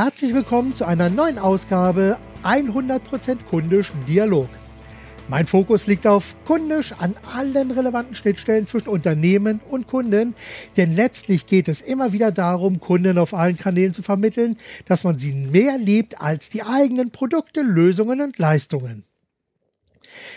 Herzlich willkommen zu einer neuen Ausgabe 100% kundisch Dialog. Mein Fokus liegt auf kundisch an allen relevanten Schnittstellen zwischen Unternehmen und Kunden, denn letztlich geht es immer wieder darum, Kunden auf allen Kanälen zu vermitteln, dass man sie mehr liebt als die eigenen Produkte, Lösungen und Leistungen.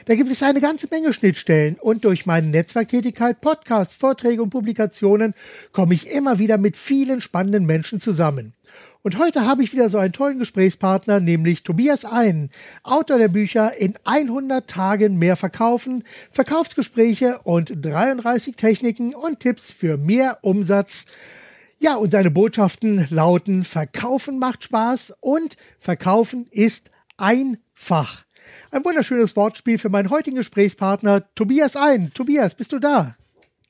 Da gibt es eine ganze Menge Schnittstellen und durch meine Netzwerktätigkeit, Podcasts, Vorträge und Publikationen komme ich immer wieder mit vielen spannenden Menschen zusammen. Und heute habe ich wieder so einen tollen Gesprächspartner, nämlich Tobias Ein, Autor der Bücher In 100 Tagen mehr verkaufen, Verkaufsgespräche und 33 Techniken und Tipps für mehr Umsatz. Ja, und seine Botschaften lauten Verkaufen macht Spaß und Verkaufen ist einfach. Ein wunderschönes Wortspiel für meinen heutigen Gesprächspartner Tobias Ein. Tobias, bist du da?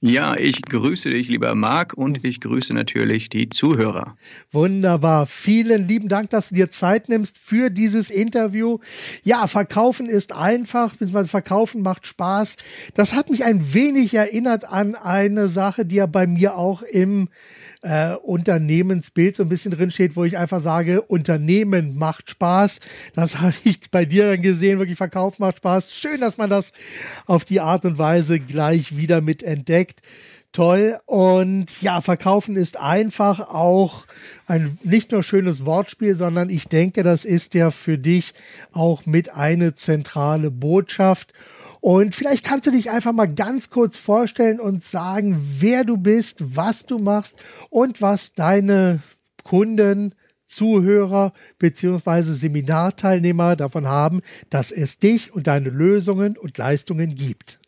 Ja, ich grüße dich, lieber Marc, und ich grüße natürlich die Zuhörer. Wunderbar. Vielen lieben Dank, dass du dir Zeit nimmst für dieses Interview. Ja, verkaufen ist einfach, beziehungsweise verkaufen macht Spaß. Das hat mich ein wenig erinnert an eine Sache, die ja bei mir auch im äh, Unternehmensbild so ein bisschen drin steht, wo ich einfach sage, Unternehmen macht Spaß. Das habe ich bei dir dann gesehen, wirklich Verkauf macht Spaß. Schön, dass man das auf die Art und Weise gleich wieder mit entdeckt. Toll. Und ja, verkaufen ist einfach auch ein nicht nur schönes Wortspiel, sondern ich denke, das ist ja für dich auch mit eine zentrale Botschaft. Und vielleicht kannst du dich einfach mal ganz kurz vorstellen und sagen, wer du bist, was du machst und was deine Kunden, Zuhörer beziehungsweise Seminarteilnehmer davon haben, dass es dich und deine Lösungen und Leistungen gibt.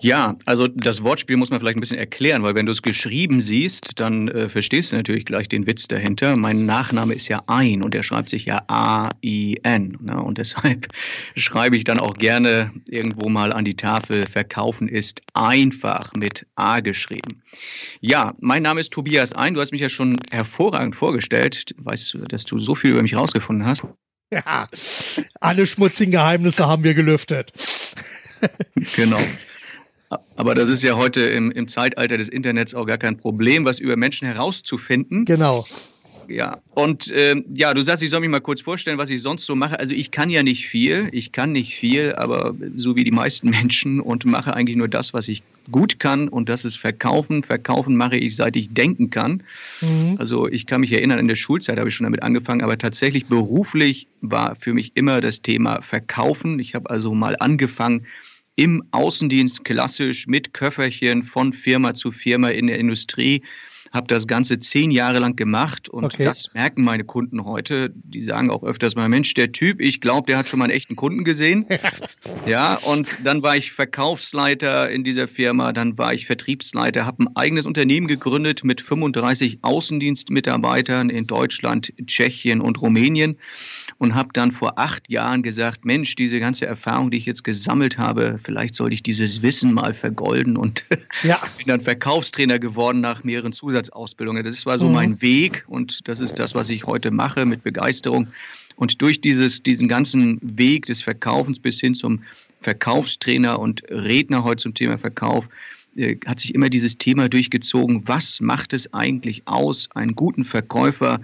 Ja, also das Wortspiel muss man vielleicht ein bisschen erklären, weil wenn du es geschrieben siehst, dann äh, verstehst du natürlich gleich den Witz dahinter. Mein Nachname ist ja Ein und der schreibt sich ja A-I-N. Ne? Und deshalb schreibe ich dann auch gerne irgendwo mal an die Tafel, verkaufen ist einfach mit A geschrieben. Ja, mein Name ist Tobias Ein. Du hast mich ja schon hervorragend vorgestellt. Weißt du, dass du so viel über mich rausgefunden hast? Ja, alle schmutzigen Geheimnisse haben wir gelüftet. genau. Aber das ist ja heute im, im Zeitalter des Internets auch gar kein Problem, was über Menschen herauszufinden. Genau. Ja, und ähm, ja, du sagst, ich soll mich mal kurz vorstellen, was ich sonst so mache. Also ich kann ja nicht viel, ich kann nicht viel, aber so wie die meisten Menschen und mache eigentlich nur das, was ich gut kann und das ist Verkaufen. Verkaufen mache ich, seit ich denken kann. Mhm. Also ich kann mich erinnern, in der Schulzeit habe ich schon damit angefangen, aber tatsächlich beruflich war für mich immer das Thema Verkaufen. Ich habe also mal angefangen, im Außendienst klassisch mit Köfferchen von Firma zu Firma in der Industrie habe das Ganze zehn Jahre lang gemacht und okay. das merken meine Kunden heute. Die sagen auch öfters mal, Mensch, der Typ, ich glaube, der hat schon mal einen echten Kunden gesehen. ja, und dann war ich Verkaufsleiter in dieser Firma, dann war ich Vertriebsleiter, habe ein eigenes Unternehmen gegründet mit 35 Außendienstmitarbeitern in Deutschland, Tschechien und Rumänien und habe dann vor acht Jahren gesagt, Mensch, diese ganze Erfahrung, die ich jetzt gesammelt habe, vielleicht sollte ich dieses Wissen mal vergolden und ja. bin dann Verkaufstrainer geworden nach mehreren Zusatz Zusatzausbildungen. Das war so mhm. mein Weg und das ist das, was ich heute mache mit Begeisterung. Und durch dieses, diesen ganzen Weg des Verkaufens bis hin zum Verkaufstrainer und Redner heute zum Thema Verkauf, äh, hat sich immer dieses Thema durchgezogen, was macht es eigentlich aus, einen guten Verkäufer?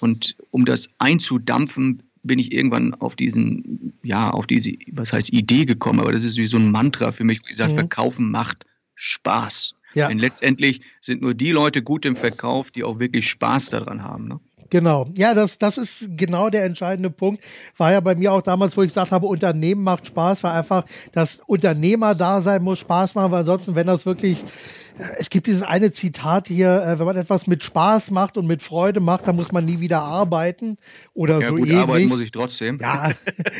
Und um das einzudampfen, bin ich irgendwann auf diesen, ja, auf diese, was heißt Idee gekommen, aber das ist wie so ein Mantra für mich, ich sage, mhm. Verkaufen macht Spaß. Ja. Denn letztendlich sind nur die Leute gut im Verkauf, die auch wirklich Spaß daran haben. Ne? Genau. Ja, das, das ist genau der entscheidende Punkt. War ja bei mir auch damals, wo ich gesagt habe, Unternehmen macht Spaß, war einfach, das Unternehmer-Dasein muss Spaß machen, weil ansonsten, wenn das wirklich es gibt dieses eine Zitat hier, äh, wenn man etwas mit Spaß macht und mit Freude macht, dann muss man nie wieder arbeiten oder ja, so gut, ähnlich. arbeiten muss ich trotzdem. Ja,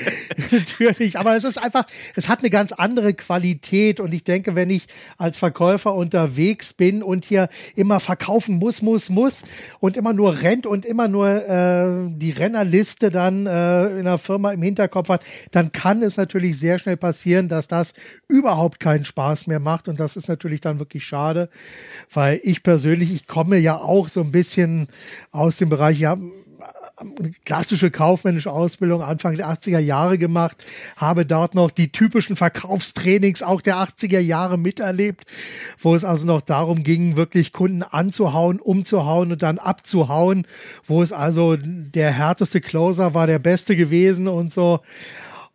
natürlich. Aber es ist einfach, es hat eine ganz andere Qualität und ich denke, wenn ich als Verkäufer unterwegs bin und hier immer verkaufen muss, muss, muss und immer nur rennt und immer nur äh, die Rennerliste dann äh, in der Firma im Hinterkopf hat, dann kann es natürlich sehr schnell passieren, dass das überhaupt keinen Spaß mehr macht und das ist natürlich dann wirklich schade schade, weil ich persönlich, ich komme ja auch so ein bisschen aus dem Bereich, ja, eine klassische kaufmännische Ausbildung Anfang der 80er Jahre gemacht, habe dort noch die typischen Verkaufstrainings auch der 80er Jahre miterlebt, wo es also noch darum ging, wirklich Kunden anzuhauen, umzuhauen und dann abzuhauen, wo es also der härteste Closer war der beste gewesen und so.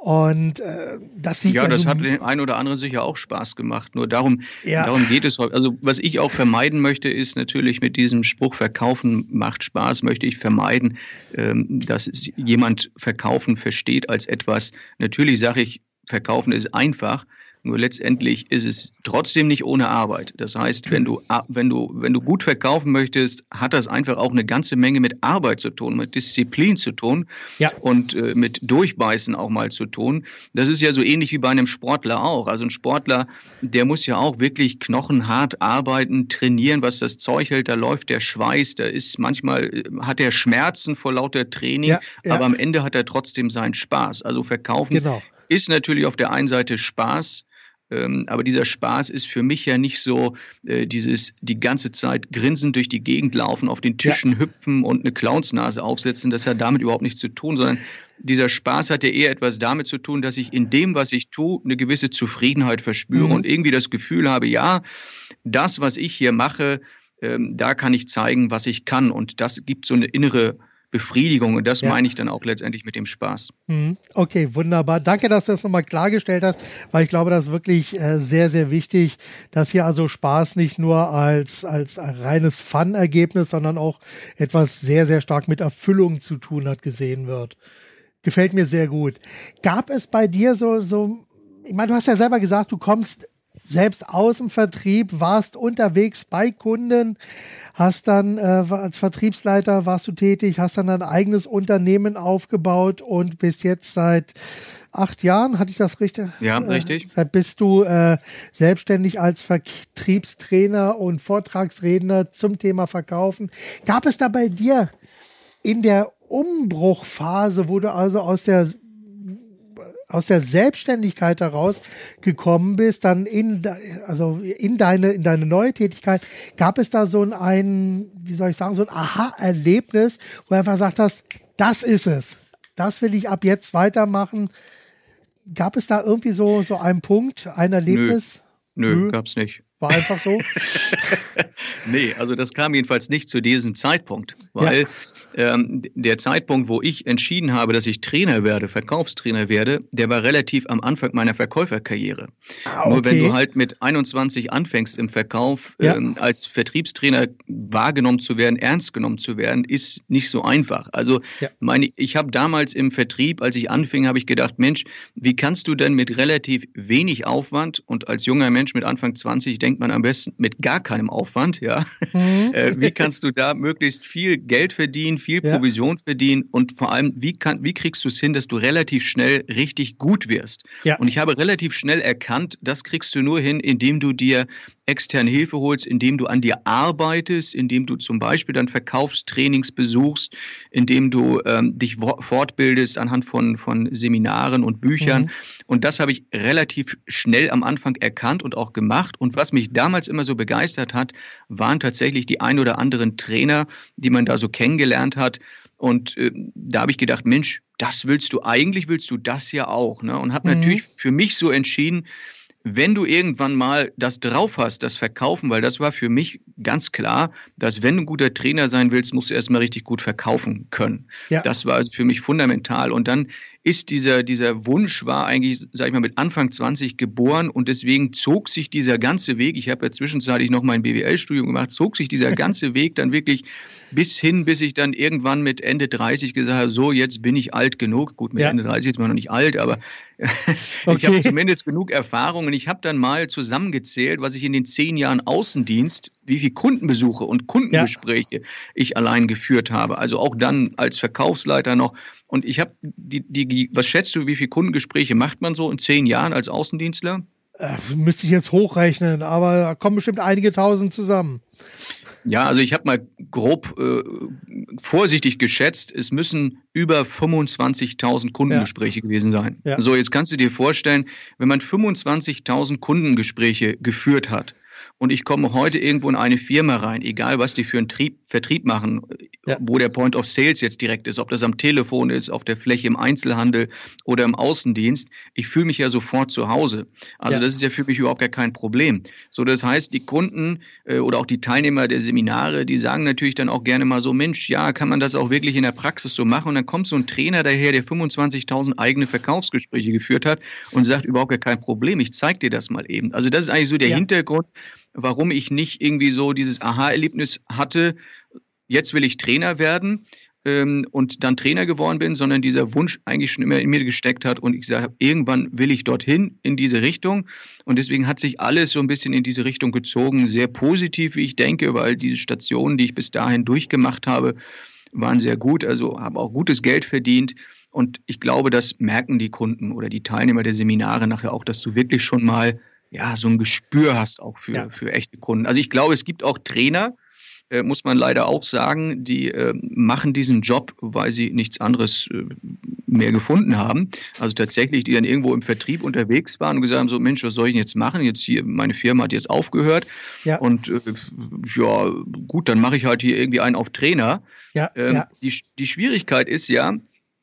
Und äh, das sieht ja, ja das hat den einen oder anderen sicher auch Spaß gemacht. Nur darum, ja. darum geht es. Also was ich auch vermeiden möchte, ist natürlich mit diesem Spruch Verkaufen macht Spaß, möchte ich vermeiden, ähm, dass jemand Verkaufen versteht als etwas. Natürlich sage ich, Verkaufen ist einfach, nur letztendlich ist es trotzdem nicht ohne Arbeit. Das heißt, wenn du, wenn du, wenn du gut verkaufen möchtest, hat das einfach auch eine ganze Menge mit Arbeit zu tun, mit Disziplin zu tun ja. und äh, mit Durchbeißen auch mal zu tun. Das ist ja so ähnlich wie bei einem Sportler auch. Also ein Sportler, der muss ja auch wirklich knochenhart arbeiten, trainieren, was das Zeug hält. Da läuft der Schweiß, da ist manchmal, äh, hat er Schmerzen vor lauter Training, ja, ja. aber am Ende hat er trotzdem seinen Spaß. Also verkaufen genau. ist natürlich auf der einen Seite Spaß, aber dieser Spaß ist für mich ja nicht so äh, dieses die ganze Zeit grinsend durch die Gegend laufen, auf den Tischen ja. hüpfen und eine Clownsnase aufsetzen. Das hat damit überhaupt nichts zu tun, sondern dieser Spaß hat ja eher etwas damit zu tun, dass ich in dem, was ich tue, eine gewisse Zufriedenheit verspüre mhm. und irgendwie das Gefühl habe, ja, das, was ich hier mache, ähm, da kann ich zeigen, was ich kann. Und das gibt so eine innere Befriedigung. Und das ja. meine ich dann auch letztendlich mit dem Spaß. Mhm. Okay, wunderbar. Danke, dass du das nochmal klargestellt hast, weil ich glaube, das ist wirklich äh, sehr, sehr wichtig, dass hier also Spaß nicht nur als, als reines Fun-Ergebnis, sondern auch etwas sehr, sehr stark mit Erfüllung zu tun hat, gesehen wird. Gefällt mir sehr gut. Gab es bei dir so, so, ich meine, du hast ja selber gesagt, du kommst selbst aus dem Vertrieb, warst unterwegs bei Kunden, hast dann äh, als Vertriebsleiter warst du tätig, hast dann ein eigenes Unternehmen aufgebaut und bist jetzt seit acht Jahren, hatte ich das richtig? Ja, äh, richtig. Seit bist du äh, selbstständig als Vertriebstrainer und Vortragsredner zum Thema Verkaufen. Gab es da bei dir in der Umbruchphase, wo du also aus der aus der Selbstständigkeit heraus gekommen bist, dann in, also in deine, in deine neue Tätigkeit, gab es da so ein, wie soll ich sagen, so ein Aha-Erlebnis, wo du einfach gesagt hast, das ist es. Das will ich ab jetzt weitermachen. Gab es da irgendwie so, so einen Punkt, ein Erlebnis? Nö, Nö. gab's nicht. War einfach so? nee, also das kam jedenfalls nicht zu diesem Zeitpunkt, weil ja ähm, der Zeitpunkt, wo ich entschieden habe, dass ich Trainer werde, Verkaufstrainer werde, der war relativ am Anfang meiner Verkäuferkarriere. Ah, okay. Nur wenn du halt mit 21 anfängst im Verkauf, ja. ähm, als Vertriebstrainer wahrgenommen zu werden, ernst genommen zu werden, ist nicht so einfach. Also ja. meine, ich habe damals im Vertrieb, als ich anfing, habe ich gedacht, Mensch, wie kannst du denn mit relativ wenig Aufwand und als junger Mensch mit Anfang 20 denkt man am besten mit gar keinem Aufwand, ja, mhm. äh, wie kannst du da möglichst viel Geld verdienen, viel ja. Provision verdienen und vor allem, wie, kann, wie kriegst du es hin, dass du relativ schnell richtig gut wirst? Ja. Und ich habe relativ schnell erkannt, das kriegst du nur hin, indem du dir externe Hilfe holst, indem du an dir arbeitest, indem du zum Beispiel dann Verkaufstrainings besuchst, indem du ähm, dich fortbildest anhand von, von Seminaren und Büchern. Mhm. Und das habe ich relativ schnell am Anfang erkannt und auch gemacht. Und was mich damals immer so begeistert hat, waren tatsächlich die ein oder anderen Trainer, die man da so kennengelernt hat. Und äh, da habe ich gedacht, Mensch, das willst du, eigentlich willst du das ja auch. Ne? Und habe mhm. natürlich für mich so entschieden, wenn du irgendwann mal das drauf hast, das Verkaufen, weil das war für mich ganz klar, dass wenn du ein guter Trainer sein willst, musst du erstmal richtig gut verkaufen können. Ja. Das war für mich fundamental. Und dann ist dieser, dieser Wunsch war eigentlich, sag ich mal, mit Anfang 20 geboren und deswegen zog sich dieser ganze Weg, ich habe ja zwischenzeitlich noch mein BWL-Studium gemacht, zog sich dieser ganze Weg dann wirklich bis hin, bis ich dann irgendwann mit Ende 30 gesagt habe, so, jetzt bin ich alt genug. Gut, mit ja. Ende 30 ist man noch nicht alt, aber okay. ich habe zumindest genug Erfahrung und ich habe dann mal zusammengezählt, was ich in den zehn Jahren Außendienst, wie viele Kundenbesuche und Kundengespräche ja. ich allein geführt habe. Also auch dann als Verkaufsleiter noch und ich habe die, die, was schätzt du, wie viele Kundengespräche macht man so in zehn Jahren als Außendienstler? Äh, müsste ich jetzt hochrechnen, aber da kommen bestimmt einige tausend zusammen. Ja, also ich habe mal grob äh, vorsichtig geschätzt, es müssen über 25.000 Kundengespräche ja. gewesen sein. Ja. So, jetzt kannst du dir vorstellen, wenn man 25.000 Kundengespräche geführt hat und ich komme heute irgendwo in eine Firma rein, egal was die für einen Trieb, Vertrieb machen, ja. wo der Point of Sales jetzt direkt ist, ob das am Telefon ist, auf der Fläche im Einzelhandel oder im Außendienst, ich fühle mich ja sofort zu Hause. Also ja. das ist ja für mich überhaupt gar kein Problem. So, das heißt, die Kunden äh, oder auch die Teilnehmer der Seminare, die sagen natürlich dann auch gerne mal so, Mensch, ja, kann man das auch wirklich in der Praxis so machen? Und dann kommt so ein Trainer daher, der 25.000 eigene Verkaufsgespräche geführt hat und sagt, überhaupt gar kein Problem, ich zeige dir das mal eben. Also das ist eigentlich so der ja. Hintergrund, warum ich nicht irgendwie so dieses Aha-Erlebnis hatte, jetzt will ich Trainer werden ähm, und dann Trainer geworden bin, sondern dieser Wunsch eigentlich schon immer in mir gesteckt hat und ich gesagt habe, irgendwann will ich dorthin in diese Richtung. Und deswegen hat sich alles so ein bisschen in diese Richtung gezogen, sehr positiv, wie ich denke, weil diese Stationen, die ich bis dahin durchgemacht habe, waren sehr gut, also habe auch gutes Geld verdient. Und ich glaube, das merken die Kunden oder die Teilnehmer der Seminare nachher auch, dass du wirklich schon mal ja, so ein Gespür hast auch für, ja. für echte Kunden. Also ich glaube, es gibt auch Trainer, äh, muss man leider auch sagen, die äh, machen diesen Job, weil sie nichts anderes äh, mehr gefunden haben. Also tatsächlich, die dann irgendwo im Vertrieb unterwegs waren und gesagt haben, so Mensch, was soll ich denn jetzt machen? Jetzt hier, meine Firma hat jetzt aufgehört. Ja. Und äh, ja, gut, dann mache ich halt hier irgendwie einen auf Trainer. Ja, ähm, ja. Die, die Schwierigkeit ist ja,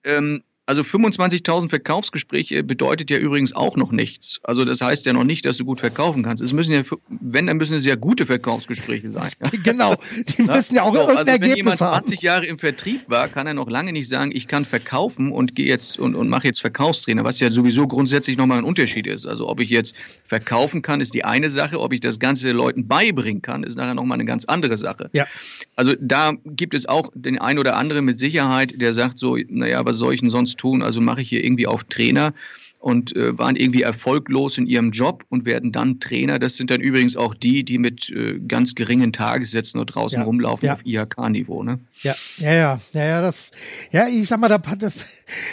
ähm, also 25.000 Verkaufsgespräche bedeutet ja übrigens auch noch nichts. Also das heißt ja noch nicht, dass du gut verkaufen kannst. Es müssen ja, wenn, dann müssen es ja gute Verkaufsgespräche sein. genau, die müssen ja auch so, irgendein also Ergebnis wenn jemand 20 haben. Jahre im Vertrieb war, kann er noch lange nicht sagen, ich kann verkaufen und gehe jetzt und, und mache jetzt Verkaufstrainer, was ja sowieso grundsätzlich nochmal ein Unterschied ist. Also ob ich jetzt verkaufen kann, ist die eine Sache. Ob ich das Ganze Leuten beibringen kann, ist nachher nochmal eine ganz andere Sache. Ja. Also da gibt es auch den einen oder anderen mit Sicherheit, der sagt so, naja, was soll ich denn sonst tun? Also mache ich hier irgendwie auf Trainer und äh, waren irgendwie erfolglos in ihrem Job und werden dann Trainer. Das sind dann übrigens auch die, die mit äh, ganz geringen Tagessätzen nur draußen ja, rumlaufen ja. auf IHK-Niveau. Ne? Ja, ja, ja, ja, ja, das, ja, ich sag mal, da,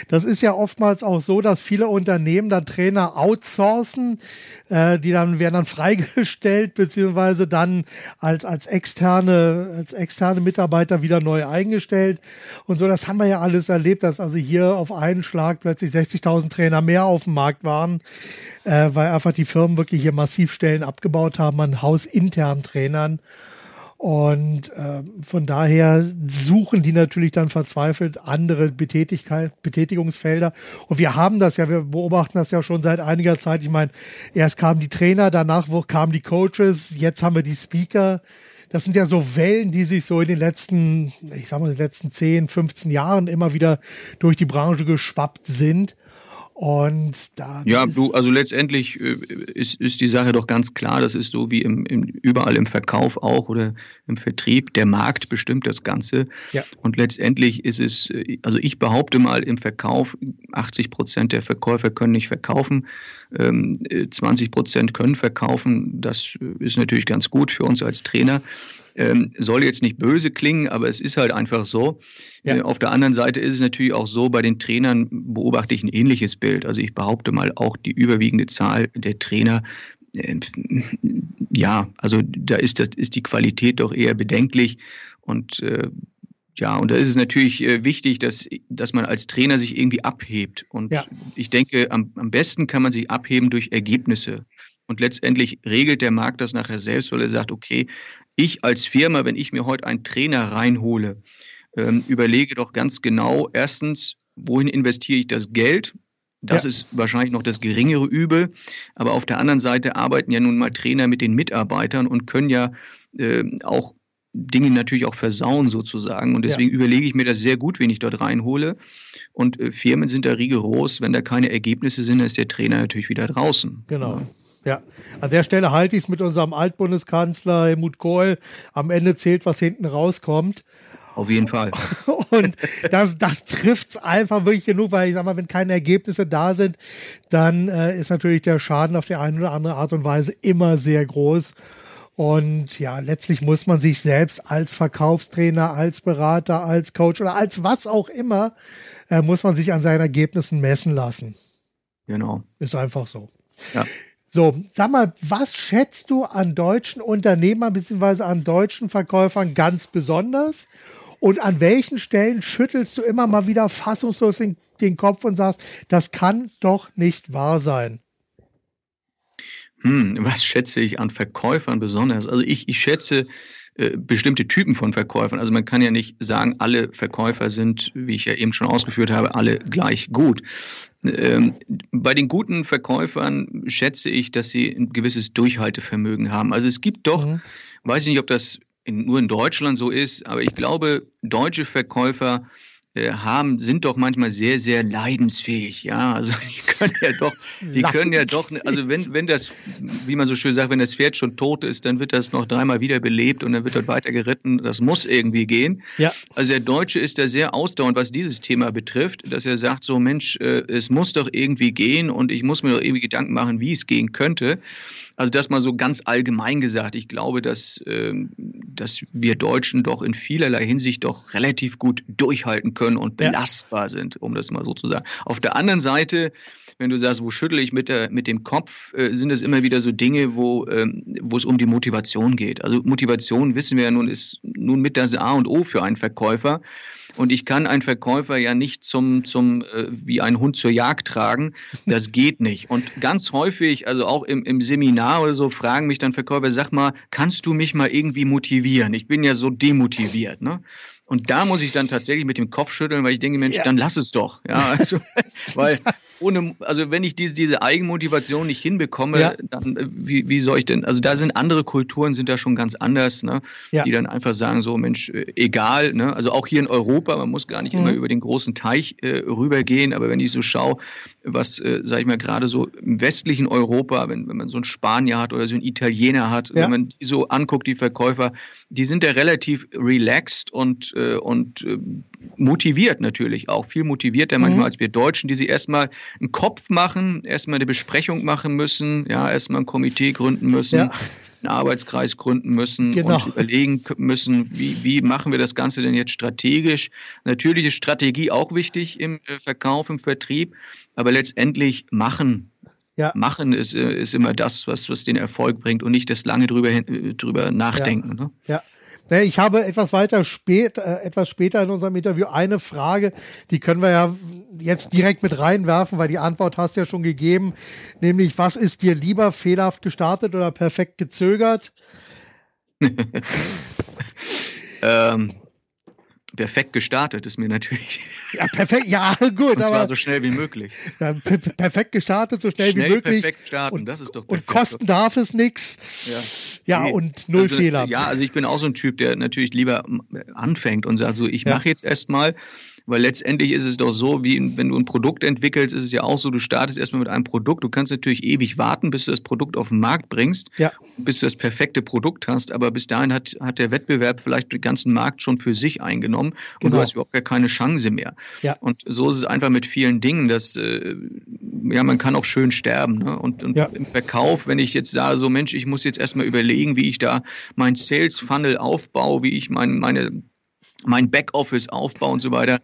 das ist ja oftmals auch so, dass viele Unternehmen dann Trainer outsourcen, äh, die dann werden dann freigestellt, beziehungsweise dann als, als externe, als externe Mitarbeiter wieder neu eingestellt. Und so, das haben wir ja alles erlebt, dass also hier auf einen Schlag plötzlich 60.000 Trainer mehr auf dem Markt waren, äh, weil einfach die Firmen wirklich hier massiv Stellen abgebaut haben an hausinternen Trainern. Und äh, von daher suchen die natürlich dann verzweifelt andere Betätigkeit, Betätigungsfelder. Und wir haben das ja, wir beobachten das ja schon seit einiger Zeit. Ich meine, erst kamen die Trainer, danach kamen die Coaches, jetzt haben wir die Speaker. Das sind ja so Wellen, die sich so in den letzten, ich sag mal, in den letzten 10, 15 Jahren immer wieder durch die Branche geschwappt sind. Und da ja, du, also letztendlich äh, ist, ist die Sache doch ganz klar, das ist so wie im, im, überall im Verkauf auch oder im Vertrieb. Der Markt bestimmt das Ganze. Ja. Und letztendlich ist es, äh, also ich behaupte mal im Verkauf, 80 Prozent der Verkäufer können nicht verkaufen, 20 ähm, Prozent können verkaufen. Das ist natürlich ganz gut für uns als Trainer. Ähm, soll jetzt nicht böse klingen, aber es ist halt einfach so. Ja. Äh, auf der anderen Seite ist es natürlich auch so, bei den Trainern beobachte ich ein ähnliches Bild. Also ich behaupte mal, auch die überwiegende Zahl der Trainer äh, ja, also da ist, das, ist die Qualität doch eher bedenklich. Und äh, ja, und da ist es natürlich äh, wichtig, dass, dass man als Trainer sich irgendwie abhebt. Und ja. ich denke, am, am besten kann man sich abheben durch Ergebnisse. Und letztendlich regelt der Markt das nachher selbst, weil er sagt, okay, ich als Firma, wenn ich mir heute einen Trainer reinhole, ähm, überlege doch ganz genau, erstens, wohin investiere ich das Geld? Das ja. ist wahrscheinlich noch das geringere Übel. Aber auf der anderen Seite arbeiten ja nun mal Trainer mit den Mitarbeitern und können ja äh, auch Dinge natürlich auch versauen sozusagen. Und deswegen ja. überlege ich mir das sehr gut, wen ich dort reinhole. Und äh, Firmen sind da rigoros. Wenn da keine Ergebnisse sind, dann ist der Trainer natürlich wieder draußen. Genau. Ja. Ja, an der Stelle halte ich es mit unserem Altbundeskanzler Helmut Kohl. Am Ende zählt, was hinten rauskommt. Auf jeden Fall. Und das, das trifft es einfach wirklich genug, weil ich sag mal, wenn keine Ergebnisse da sind, dann äh, ist natürlich der Schaden auf die eine oder andere Art und Weise immer sehr groß. Und ja, letztlich muss man sich selbst als Verkaufstrainer, als Berater, als Coach oder als was auch immer, äh, muss man sich an seinen Ergebnissen messen lassen. Genau. Ist einfach so. Ja. So, sag mal, was schätzt du an deutschen Unternehmern bzw. an deutschen Verkäufern ganz besonders? Und an welchen Stellen schüttelst du immer mal wieder fassungslos den, den Kopf und sagst, das kann doch nicht wahr sein? Hm, was schätze ich an Verkäufern besonders? Also ich, ich schätze äh, bestimmte Typen von Verkäufern. Also man kann ja nicht sagen, alle Verkäufer sind, wie ich ja eben schon ausgeführt habe, alle gleich gut. Ähm, bei den guten Verkäufern schätze ich, dass sie ein gewisses Durchhaltevermögen haben. Also es gibt doch, mhm. weiß ich nicht, ob das in, nur in Deutschland so ist, aber ich glaube, deutsche Verkäufer äh, haben, sind doch manchmal sehr, sehr leidensfähig. Ja, also die können ja doch, die können ja doch, also wenn, wenn das, wie man so schön sagt, wenn das Pferd schon tot ist, dann wird das noch dreimal wiederbelebt und dann wird dort weiter geritten. Das muss irgendwie gehen. Ja. Also der Deutsche ist da sehr ausdauernd, was dieses Thema betrifft, dass er sagt so, Mensch, äh, es muss doch irgendwie gehen und ich muss mir doch irgendwie Gedanken machen, wie es gehen könnte. Also das mal so ganz allgemein gesagt. Ich glaube, dass, äh, dass wir Deutschen doch in vielerlei Hinsicht doch relativ gut durchhalten können und belastbar ja. sind, um das mal so zu sagen. Auf der anderen Seite, wenn du sagst, wo schüttel ich mit, der, mit dem Kopf, äh, sind es immer wieder so Dinge, wo, ähm, wo es um die Motivation geht. Also Motivation, wissen wir ja nun, ist nun mit das A und O für einen Verkäufer. Und ich kann einen Verkäufer ja nicht zum, zum äh, wie ein Hund zur Jagd tragen. Das geht nicht. Und ganz häufig, also auch im, im Seminar oder so, fragen mich dann Verkäufer, sag mal, kannst du mich mal irgendwie motivieren? Ich bin ja so demotiviert. Ne? Und da muss ich dann tatsächlich mit dem Kopf schütteln, weil ich denke, Mensch, ja. dann lass es doch. Ja, also, weil ohne, also wenn ich diese, diese Eigenmotivation nicht hinbekomme, ja. dann äh, wie, wie soll ich denn, also da sind andere Kulturen, sind da schon ganz anders, ne? Ja. die dann einfach sagen, so Mensch, äh, egal, ne? also auch hier in Europa, man muss gar nicht mhm. immer über den großen Teich äh, rübergehen, aber wenn ich so schaue, was, äh, sage ich mal, gerade so im westlichen Europa, wenn, wenn man so einen Spanier hat oder so einen Italiener hat, ja. wenn man die so anguckt, die Verkäufer, die sind ja relativ relaxed und, äh, und äh, motiviert natürlich auch, viel motivierter mhm. manchmal als wir Deutschen, die sich erstmal einen Kopf machen, erstmal eine Besprechung machen müssen, ja, erstmal ein Komitee gründen müssen. Ja einen Arbeitskreis gründen müssen genau. und überlegen müssen, wie, wie machen wir das Ganze denn jetzt strategisch. Natürlich ist Strategie auch wichtig im äh, Verkauf, im Vertrieb, aber letztendlich machen. Ja. Machen ist, äh, ist immer das, was, was den Erfolg bringt und nicht das lange drüber, äh, drüber nachdenken. Ja. Ne? ja. Ich habe etwas weiter spät, äh, etwas später in unserem Interview eine Frage, die können wir ja jetzt direkt mit reinwerfen, weil die Antwort hast du ja schon gegeben, nämlich was ist dir lieber fehlerhaft gestartet oder perfekt gezögert? ähm, perfekt gestartet ist mir natürlich. Ja, perfekt, ja, gut. Und zwar so schnell wie möglich. Ja, perfekt gestartet, so schnell, schnell wie möglich. perfekt starten, und, das ist doch perfekt. Und kosten darf es nichts. Ja, ja nee. und null also, Fehler. Ja, also ich bin auch so ein Typ, der natürlich lieber anfängt und sagt so, ich ja. mache jetzt erstmal weil letztendlich ist es doch so, wie wenn du ein Produkt entwickelst, ist es ja auch so, du startest erstmal mit einem Produkt. Du kannst natürlich ewig warten, bis du das Produkt auf den Markt bringst, ja. bis du das perfekte Produkt hast. Aber bis dahin hat, hat der Wettbewerb vielleicht den ganzen Markt schon für sich eingenommen und genau. du hast überhaupt gar keine Chance mehr. Ja. Und so ist es einfach mit vielen Dingen, dass äh, ja, man kann auch schön sterben. Ne? Und, und ja. im Verkauf, wenn ich jetzt sage, so Mensch, ich muss jetzt erstmal überlegen, wie ich da mein Sales Funnel aufbaue, wie ich mein, meine mein Backoffice aufbaue und so weiter.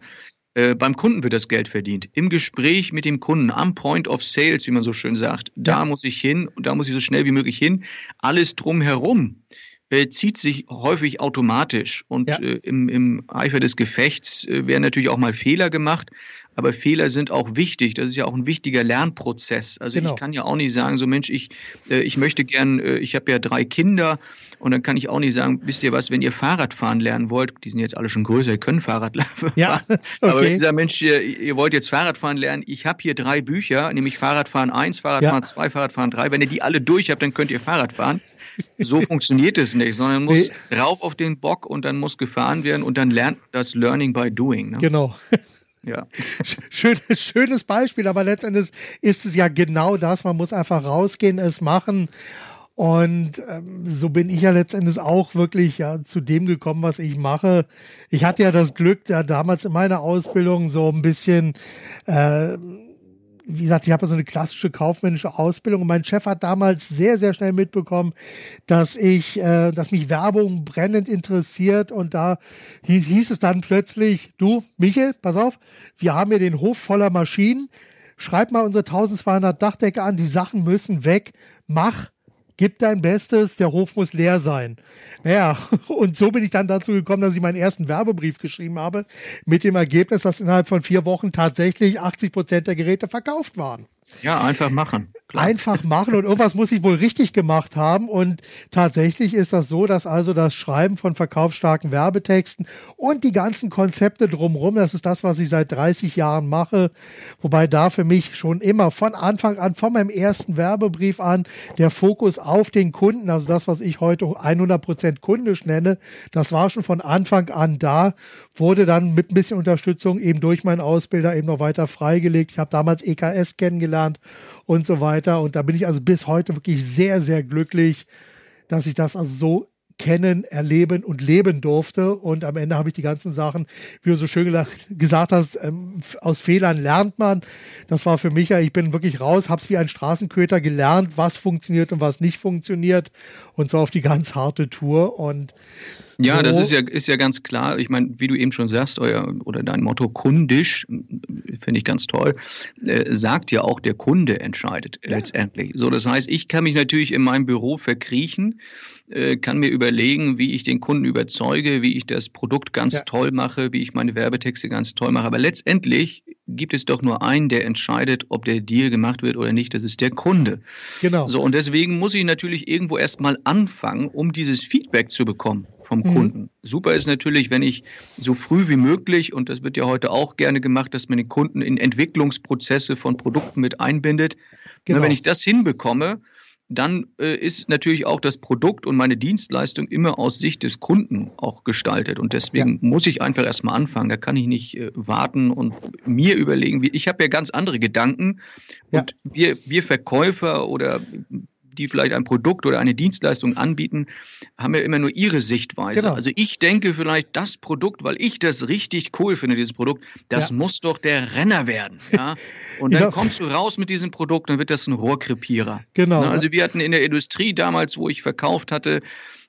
Äh, beim Kunden wird das Geld verdient. Im Gespräch mit dem Kunden, am Point of Sales, wie man so schön sagt, da muss ich hin und da muss ich so schnell wie möglich hin. Alles drumherum äh, zieht sich häufig automatisch und ja. äh, im, im Eifer des Gefechts äh, werden natürlich auch mal Fehler gemacht, aber Fehler sind auch wichtig. Das ist ja auch ein wichtiger Lernprozess. Also genau. ich kann ja auch nicht sagen, so Mensch, ich, äh, ich möchte gern, äh, ich habe ja drei Kinder und dann kann ich auch nicht sagen, wisst ihr was, wenn ihr Fahrrad fahren lernen wollt, die sind jetzt alle schon größer, ihr können Fahrrad fahren. Ja, okay. Aber wenn ich sage, Mensch, ihr, ihr wollt jetzt Fahrrad fahren lernen, ich habe hier drei Bücher, nämlich Fahrradfahren 1, Fahrradfahren 2, ja. Fahrradfahren 3. Wenn ihr die alle durch habt, dann könnt ihr Fahrrad fahren. So funktioniert es nicht, sondern muss nee. rauf auf den Bock und dann muss gefahren werden und dann lernt das Learning by Doing. Ne? Genau. Ja. Schön, schönes Beispiel, aber letztendlich ist es ja genau das. Man muss einfach rausgehen, es machen. Und ähm, so bin ich ja letztendlich auch wirklich ja zu dem gekommen, was ich mache. Ich hatte ja das Glück, ja damals in meiner Ausbildung so ein bisschen äh, wie gesagt, ich habe so eine klassische kaufmännische Ausbildung und mein Chef hat damals sehr, sehr schnell mitbekommen, dass ich, äh, dass mich Werbung brennend interessiert und da hieß, hieß es dann plötzlich, du, Michel, pass auf, wir haben hier den Hof voller Maschinen, schreib mal unsere 1200 Dachdecker an, die Sachen müssen weg, mach, gib dein Bestes, der Hof muss leer sein. Naja, und so bin ich dann dazu gekommen, dass ich meinen ersten Werbebrief geschrieben habe, mit dem Ergebnis, dass innerhalb von vier Wochen tatsächlich 80 Prozent der Geräte verkauft waren. Ja, einfach machen. Einfach machen und irgendwas muss ich wohl richtig gemacht haben. Und tatsächlich ist das so, dass also das Schreiben von verkaufsstarken Werbetexten und die ganzen Konzepte drumherum, das ist das, was ich seit 30 Jahren mache. Wobei da für mich schon immer von Anfang an, von meinem ersten Werbebrief an, der Fokus auf den Kunden, also das, was ich heute 100% kundisch nenne, das war schon von Anfang an da, wurde dann mit ein bisschen Unterstützung eben durch meinen Ausbilder eben noch weiter freigelegt. Ich habe damals EKS kennengelernt und so weiter. Und da bin ich also bis heute wirklich sehr, sehr glücklich, dass ich das also so kennen, erleben und leben durfte. Und am Ende habe ich die ganzen Sachen, wie du so schön gesagt hast, ähm, aus Fehlern lernt man. Das war für mich ja, ich bin wirklich raus, habe es wie ein Straßenköter gelernt, was funktioniert und was nicht funktioniert. Und so auf die ganz harte Tour. Und ja, so. das ist ja, ist ja ganz klar. Ich meine, wie du eben schon sagst, euer oder dein Motto kundisch, finde ich ganz toll, äh, sagt ja auch, der Kunde entscheidet ja. letztendlich. So, das heißt, ich kann mich natürlich in meinem Büro verkriechen, äh, kann mir überlegen, wie ich den Kunden überzeuge, wie ich das Produkt ganz ja. toll mache, wie ich meine Werbetexte ganz toll mache. Aber letztendlich gibt es doch nur einen, der entscheidet, ob der Deal gemacht wird oder nicht. Das ist der Kunde. Genau. So, und deswegen muss ich natürlich irgendwo erstmal anfangen, um dieses Feedback zu bekommen vom mhm. Kunden. Super ist natürlich, wenn ich so früh wie möglich, und das wird ja heute auch gerne gemacht, dass man den Kunden in Entwicklungsprozesse von Produkten mit einbindet. Genau. wenn ich das hinbekomme, dann äh, ist natürlich auch das Produkt und meine Dienstleistung immer aus Sicht des Kunden auch gestaltet. Und deswegen ja. muss ich einfach erstmal anfangen. Da kann ich nicht äh, warten und mir überlegen, wie ich habe ja ganz andere Gedanken. Ja. Und wir, wir Verkäufer oder die vielleicht ein Produkt oder eine Dienstleistung anbieten, haben ja immer nur ihre Sichtweise. Genau. Also ich denke vielleicht, das Produkt, weil ich das richtig cool finde, dieses Produkt, das ja. muss doch der Renner werden. Ja? Und dann kommst du raus mit diesem Produkt, dann wird das ein Rohrkrepierer. Genau. Also wir hatten in der Industrie damals, wo ich verkauft hatte,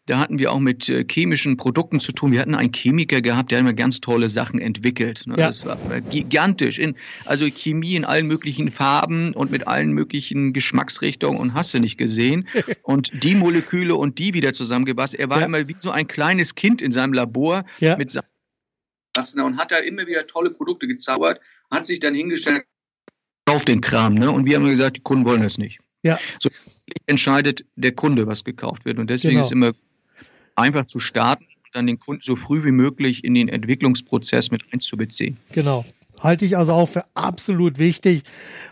da hatten wir auch mit äh, chemischen Produkten zu tun. Wir hatten einen Chemiker gehabt, der hat immer ganz tolle Sachen entwickelt. Ne? Ja. Das war gigantisch. In, also Chemie in allen möglichen Farben und mit allen möglichen Geschmacksrichtungen und hast du nicht gesehen. und die Moleküle und die wieder zusammengepasst. Er war ja. immer wie so ein kleines Kind in seinem Labor ja. mit seinen und hat da immer wieder tolle Produkte gezaubert, hat sich dann hingestellt auf den Kram. Ne? Und wir haben gesagt, die Kunden wollen das nicht. Ja. So entscheidet der Kunde, was gekauft wird. Und deswegen genau. ist immer einfach zu starten und dann den Kunden so früh wie möglich in den Entwicklungsprozess mit einzubeziehen. Genau. Halte ich also auch für absolut wichtig,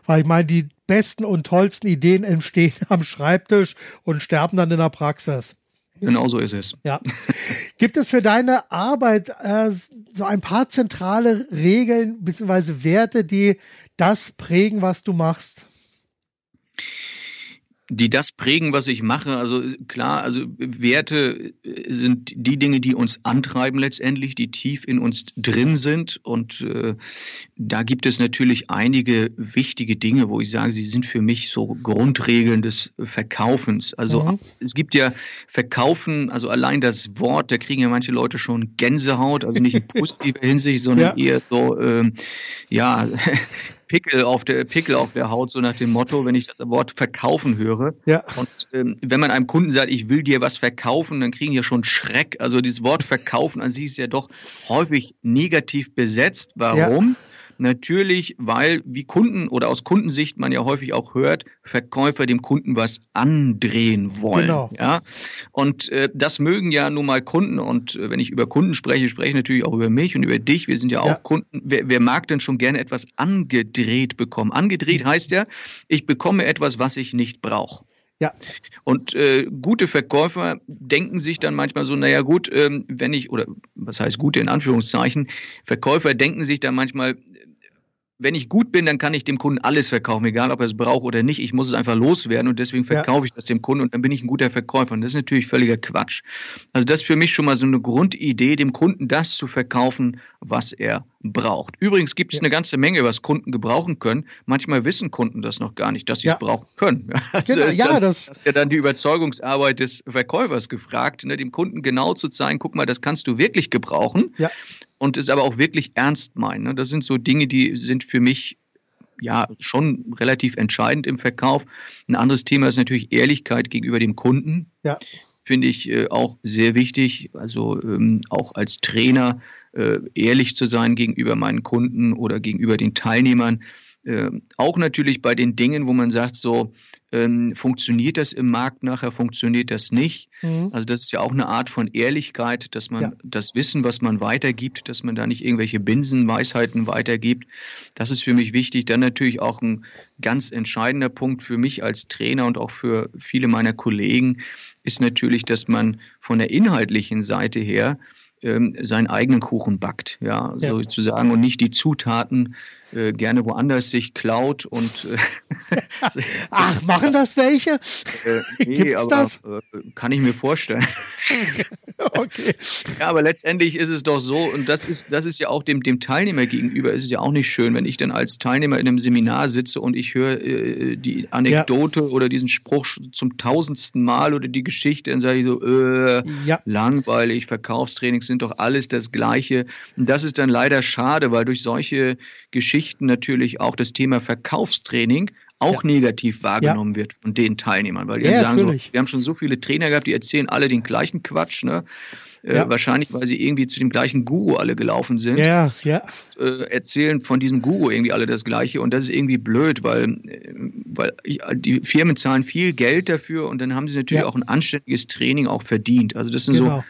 weil ich meine, die besten und tollsten Ideen entstehen am Schreibtisch und sterben dann in der Praxis. Genau so ist es. Ja. Gibt es für deine Arbeit äh, so ein paar zentrale Regeln bzw. Werte, die das prägen, was du machst? Die das prägen, was ich mache. Also klar, also Werte äh, sind die Dinge, die uns antreiben letztendlich, die tief in uns drin sind. Und äh, da gibt es natürlich einige wichtige Dinge, wo ich sage, sie sind für mich so Grundregeln des Verkaufens. Also mhm. es gibt ja Verkaufen, also allein das Wort, da kriegen ja manche Leute schon Gänsehaut, also nicht in positiver Hinsicht, sondern ja. eher so, ähm, ja, Pickel auf der Pickel auf der Haut, so nach dem Motto, wenn ich das Wort verkaufen höre. Ja. Und ähm, wenn man einem Kunden sagt, ich will dir was verkaufen, dann kriegen die ja schon Schreck. Also dieses Wort verkaufen an sich ist ja doch häufig negativ besetzt. Warum? Ja. Natürlich, weil wie Kunden oder aus Kundensicht man ja häufig auch hört, Verkäufer dem Kunden was andrehen wollen. Genau. Ja? Und äh, das mögen ja nun mal Kunden. Und äh, wenn ich über Kunden spreche, spreche ich natürlich auch über mich und über dich. Wir sind ja auch ja. Kunden. Wer, wer mag denn schon gerne etwas angedreht bekommen? Angedreht heißt ja, ich bekomme etwas, was ich nicht brauche. Ja. Und äh, gute Verkäufer denken sich dann manchmal so, naja gut, ähm, wenn ich, oder was heißt gute in Anführungszeichen, Verkäufer denken sich dann manchmal, wenn ich gut bin, dann kann ich dem Kunden alles verkaufen, egal ob er es braucht oder nicht. Ich muss es einfach loswerden und deswegen verkaufe ja. ich das dem Kunden und dann bin ich ein guter Verkäufer. Und das ist natürlich völliger Quatsch. Also das ist für mich schon mal so eine Grundidee, dem Kunden das zu verkaufen, was er braucht. Übrigens gibt es ja. eine ganze Menge, was Kunden gebrauchen können. Manchmal wissen Kunden das noch gar nicht, dass sie ja. es brauchen können. Also genau, ist ja, dann, das ist ja dann die Überzeugungsarbeit des Verkäufers gefragt, ne, dem Kunden genau zu zeigen, guck mal, das kannst du wirklich gebrauchen. Ja und es aber auch wirklich ernst meinen. Ne? Das sind so Dinge, die sind für mich ja schon relativ entscheidend im Verkauf. Ein anderes Thema ist natürlich Ehrlichkeit gegenüber dem Kunden. Ja. Finde ich äh, auch sehr wichtig. Also ähm, auch als Trainer äh, ehrlich zu sein gegenüber meinen Kunden oder gegenüber den Teilnehmern. Äh, auch natürlich bei den Dingen, wo man sagt, so, ähm, funktioniert das im Markt nachher, funktioniert das nicht? Mhm. Also das ist ja auch eine Art von Ehrlichkeit, dass man ja. das Wissen, was man weitergibt, dass man da nicht irgendwelche Binsenweisheiten weitergibt. Das ist für mich wichtig. Dann natürlich auch ein ganz entscheidender Punkt für mich als Trainer und auch für viele meiner Kollegen ist natürlich, dass man von der inhaltlichen Seite her ähm, seinen eigenen Kuchen backt, ja, ja, sozusagen, und nicht die Zutaten äh, gerne woanders sich klaut und äh, Ach, machen das welche? Äh, nee, Gibt's aber, das? Äh, kann ich mir vorstellen. okay. Ja, aber letztendlich ist es doch so, und das ist, das ist ja auch dem, dem Teilnehmer gegenüber, ist es ja auch nicht schön, wenn ich dann als Teilnehmer in einem Seminar sitze und ich höre äh, die Anekdote ja. oder diesen Spruch zum tausendsten Mal oder die Geschichte, dann sage ich so, äh, ja. langweilig, Verkaufstrainings sind doch alles das Gleiche. Und das ist dann leider schade, weil durch solche Geschichten natürlich auch das Thema Verkaufstraining auch ja. negativ wahrgenommen ja. wird von den Teilnehmern, weil die ja, sagen natürlich. so, wir haben schon so viele Trainer gehabt, die erzählen alle den gleichen Quatsch, ne? Äh, wahrscheinlich, weil sie irgendwie zu dem gleichen Guru alle gelaufen sind. Ja, ja. Äh, erzählen von diesem Guru irgendwie alle das Gleiche und das ist irgendwie blöd, weil, äh, weil die Firmen zahlen viel Geld dafür und dann haben sie natürlich auch ein anständiges Training auch verdient. Also das sind genau. so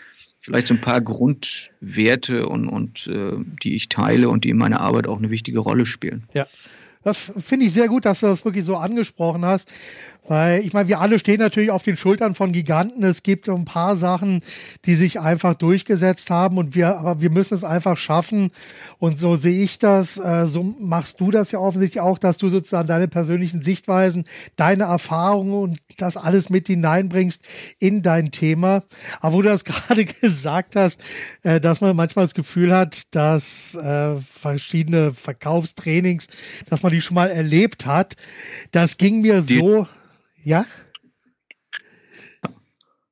vielleicht so ein paar Grundwerte und, und äh, die ich teile und die in meiner Arbeit auch eine wichtige Rolle spielen. Ja. Das finde ich sehr gut, dass du das wirklich so angesprochen hast, weil ich meine, wir alle stehen natürlich auf den Schultern von Giganten. Es gibt ein paar Sachen, die sich einfach durchgesetzt haben und wir, aber wir müssen es einfach schaffen. Und so sehe ich das. Äh, so machst du das ja offensichtlich auch, dass du sozusagen deine persönlichen Sichtweisen, deine Erfahrungen und das alles mit hineinbringst in dein Thema. Aber wo du das gerade gesagt hast, äh, dass man manchmal das Gefühl hat, dass äh, verschiedene Verkaufstrainings, dass man die schon mal erlebt hat. Das ging mir die, so, ja?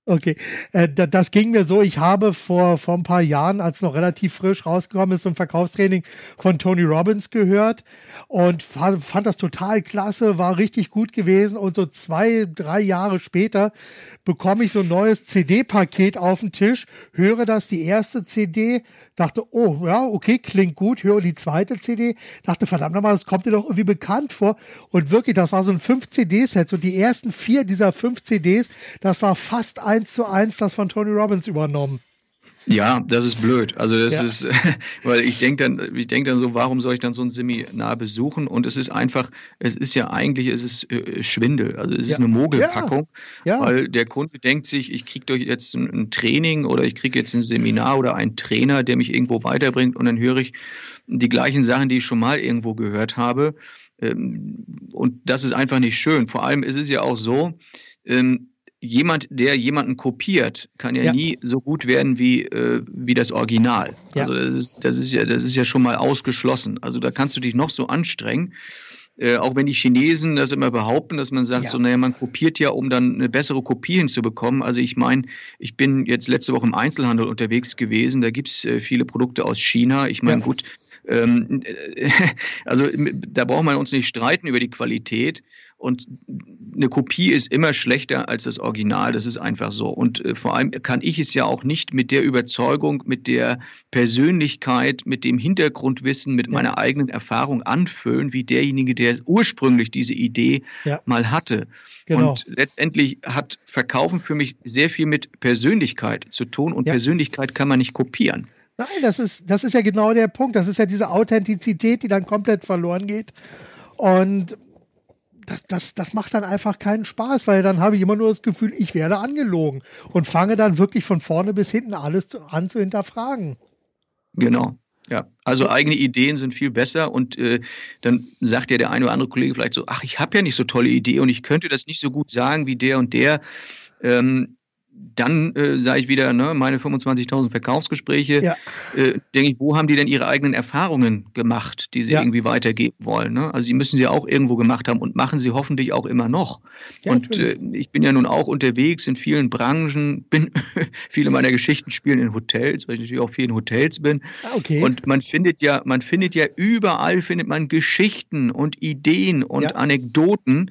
Okay, äh, das ging mir so. Ich habe vor, vor ein paar Jahren, als noch relativ frisch rausgekommen ist, so ein Verkaufstraining von Tony Robbins gehört und fand, fand das total klasse, war richtig gut gewesen. Und so zwei, drei Jahre später bekomme ich so ein neues CD-Paket auf den Tisch, höre das, die erste CD, dachte, oh, ja, okay, klingt gut, höre die zweite CD, dachte, verdammt nochmal, das kommt dir doch irgendwie bekannt vor. Und wirklich, das war so ein 5-CD-Set. So die ersten vier dieser fünf CDs, das war fast ein eins zu eins das von Tony Robbins übernommen. Ja, das ist blöd. Also das ja. ist, weil ich denke dann, ich denke dann so, warum soll ich dann so ein Seminar besuchen? Und es ist einfach, es ist ja eigentlich, es ist äh, Schwindel. Also es ja. ist eine Mogelpackung, ja. weil der Kunde denkt sich, ich kriege doch jetzt ein, ein, Training oder ich kriege jetzt ein Seminar oder einen Trainer, der mich irgendwo weiterbringt und dann höre ich die gleichen Sachen, die ich schon mal irgendwo gehört habe. Ähm, und das ist einfach nicht schön. Vor allem ist es ja auch so, ähm, jemand, der jemanden kopiert, kann ja, ja. nie so gut werden wie, äh, wie das Original. Ja. Also das ist, das, ist ja, das ist ja schon mal ausgeschlossen. Also da kannst du dich noch so anstrengen. Äh, auch wenn die Chinesen das immer behaupten, dass man sagt, ja. so, naja, man kopiert ja, um dann eine bessere Kopie hinzubekommen. Also ich meine, ich bin jetzt letzte Woche im Einzelhandel unterwegs gewesen, da gibt's äh, viele Produkte aus China. Ich meine, gut, ähm, also da braucht man uns nicht streiten über die Qualität. Und eine Kopie ist immer schlechter als das Original, das ist einfach so. Und äh, vor allem kann ich es ja auch nicht mit der Überzeugung, mit der Persönlichkeit, mit dem Hintergrundwissen, mit ja. meiner eigenen Erfahrung anfüllen, wie derjenige, der ursprünglich diese Idee ja. mal hatte. Genau. Und letztendlich hat Verkaufen für mich sehr viel mit Persönlichkeit zu tun und ja. Persönlichkeit kann man nicht kopieren. Nein, das ist, das ist ja genau der Punkt. Das ist ja diese Authentizität, die dann komplett verloren geht. Und das, das, das macht dann einfach keinen Spaß, weil dann habe ich immer nur das Gefühl, ich werde angelogen und fange dann wirklich von vorne bis hinten alles zu, an zu hinterfragen. Genau. Ja, also eigene Ideen sind viel besser und äh, dann sagt ja der eine oder andere Kollege vielleicht so, ach, ich habe ja nicht so tolle Idee und ich könnte das nicht so gut sagen wie der und der. Ähm, dann äh, sage ich wieder, ne, meine 25.000 Verkaufsgespräche, ja. äh, denke ich, wo haben die denn ihre eigenen Erfahrungen gemacht, die sie ja. irgendwie weitergeben wollen? Ne? Also die müssen sie auch irgendwo gemacht haben und machen sie hoffentlich auch immer noch. Ja, und äh, ich bin ja nun auch unterwegs in vielen Branchen, bin viele meiner Geschichten spielen in Hotels, weil ich natürlich auch viel in Hotels bin. Ah, okay. Und man findet ja, man findet ja überall findet man Geschichten und Ideen und Anekdoten.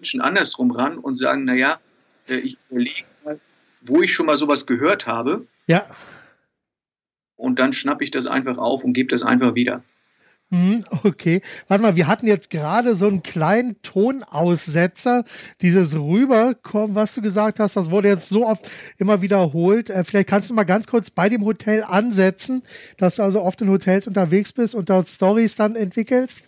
Menschen andersrum ran und sagen, naja, ich überlege mal, wo ich schon mal sowas gehört habe. Ja. Und dann schnappe ich das einfach auf und gebe das einfach wieder. Hm, okay. Warte mal, wir hatten jetzt gerade so einen kleinen Tonaussetzer. Dieses Rüberkommen, was du gesagt hast, das wurde jetzt so oft immer wiederholt. Äh, vielleicht kannst du mal ganz kurz bei dem Hotel ansetzen, dass du also oft in Hotels unterwegs bist und dort Stories dann entwickelst.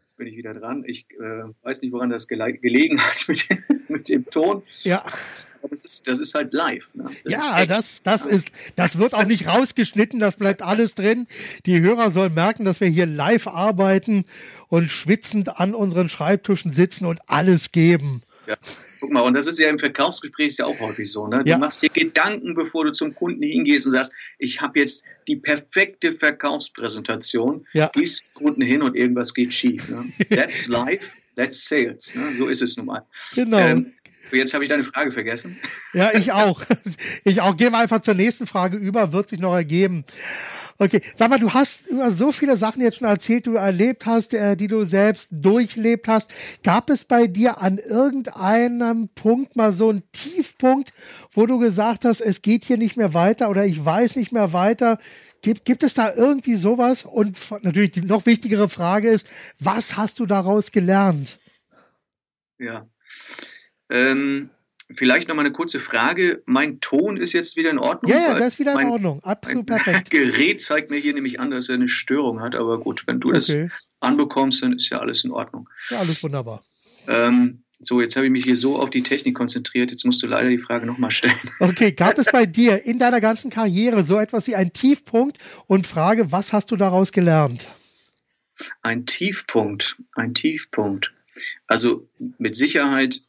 Jetzt bin ich wieder dran. Ich äh, weiß nicht, woran das gelegen hat mit, mit, dem Ton. Ja. Das ist, das ist halt live. Ne? Das ja, das, das ist, das wird auch nicht rausgeschnitten, das bleibt alles drin. Die Hörer sollen merken, dass wir hier live arbeiten und schwitzend an unseren Schreibtischen sitzen und alles geben. Ja. Guck mal, und das ist ja im Verkaufsgespräch ist ja auch häufig so. Ne? Du ja. machst dir Gedanken, bevor du zum Kunden hingehst und sagst, ich habe jetzt die perfekte Verkaufspräsentation. Ja. Gehst Kunden hin und irgendwas geht schief. Ne? That's life, that's sales. Ne? So ist es nun mal. Genau. Ähm, Jetzt habe ich deine Frage vergessen. Ja, ich auch. Ich auch. Gehen wir einfach zur nächsten Frage über, wird sich noch ergeben. Okay, sag mal, du hast über so viele Sachen jetzt schon erzählt, du erlebt hast, äh, die du selbst durchlebt hast. Gab es bei dir an irgendeinem Punkt mal so einen Tiefpunkt, wo du gesagt hast, es geht hier nicht mehr weiter oder ich weiß nicht mehr weiter? Gibt, gibt es da irgendwie sowas? Und natürlich die noch wichtigere Frage ist, was hast du daraus gelernt? Ja. Ähm, Vielleicht noch mal eine kurze Frage. Mein Ton ist jetzt wieder in Ordnung? Ja, ja, das ist wieder in Ordnung. Absolut mein perfekt. Gerät zeigt mir hier nämlich an, dass er eine Störung hat. Aber gut, wenn du okay. das anbekommst, dann ist ja alles in Ordnung. Ja, alles wunderbar. Ähm, so, jetzt habe ich mich hier so auf die Technik konzentriert. Jetzt musst du leider die Frage nochmal stellen. Okay, gab es bei dir in deiner ganzen Karriere so etwas wie einen Tiefpunkt und Frage, was hast du daraus gelernt? Ein Tiefpunkt, ein Tiefpunkt. Also mit Sicherheit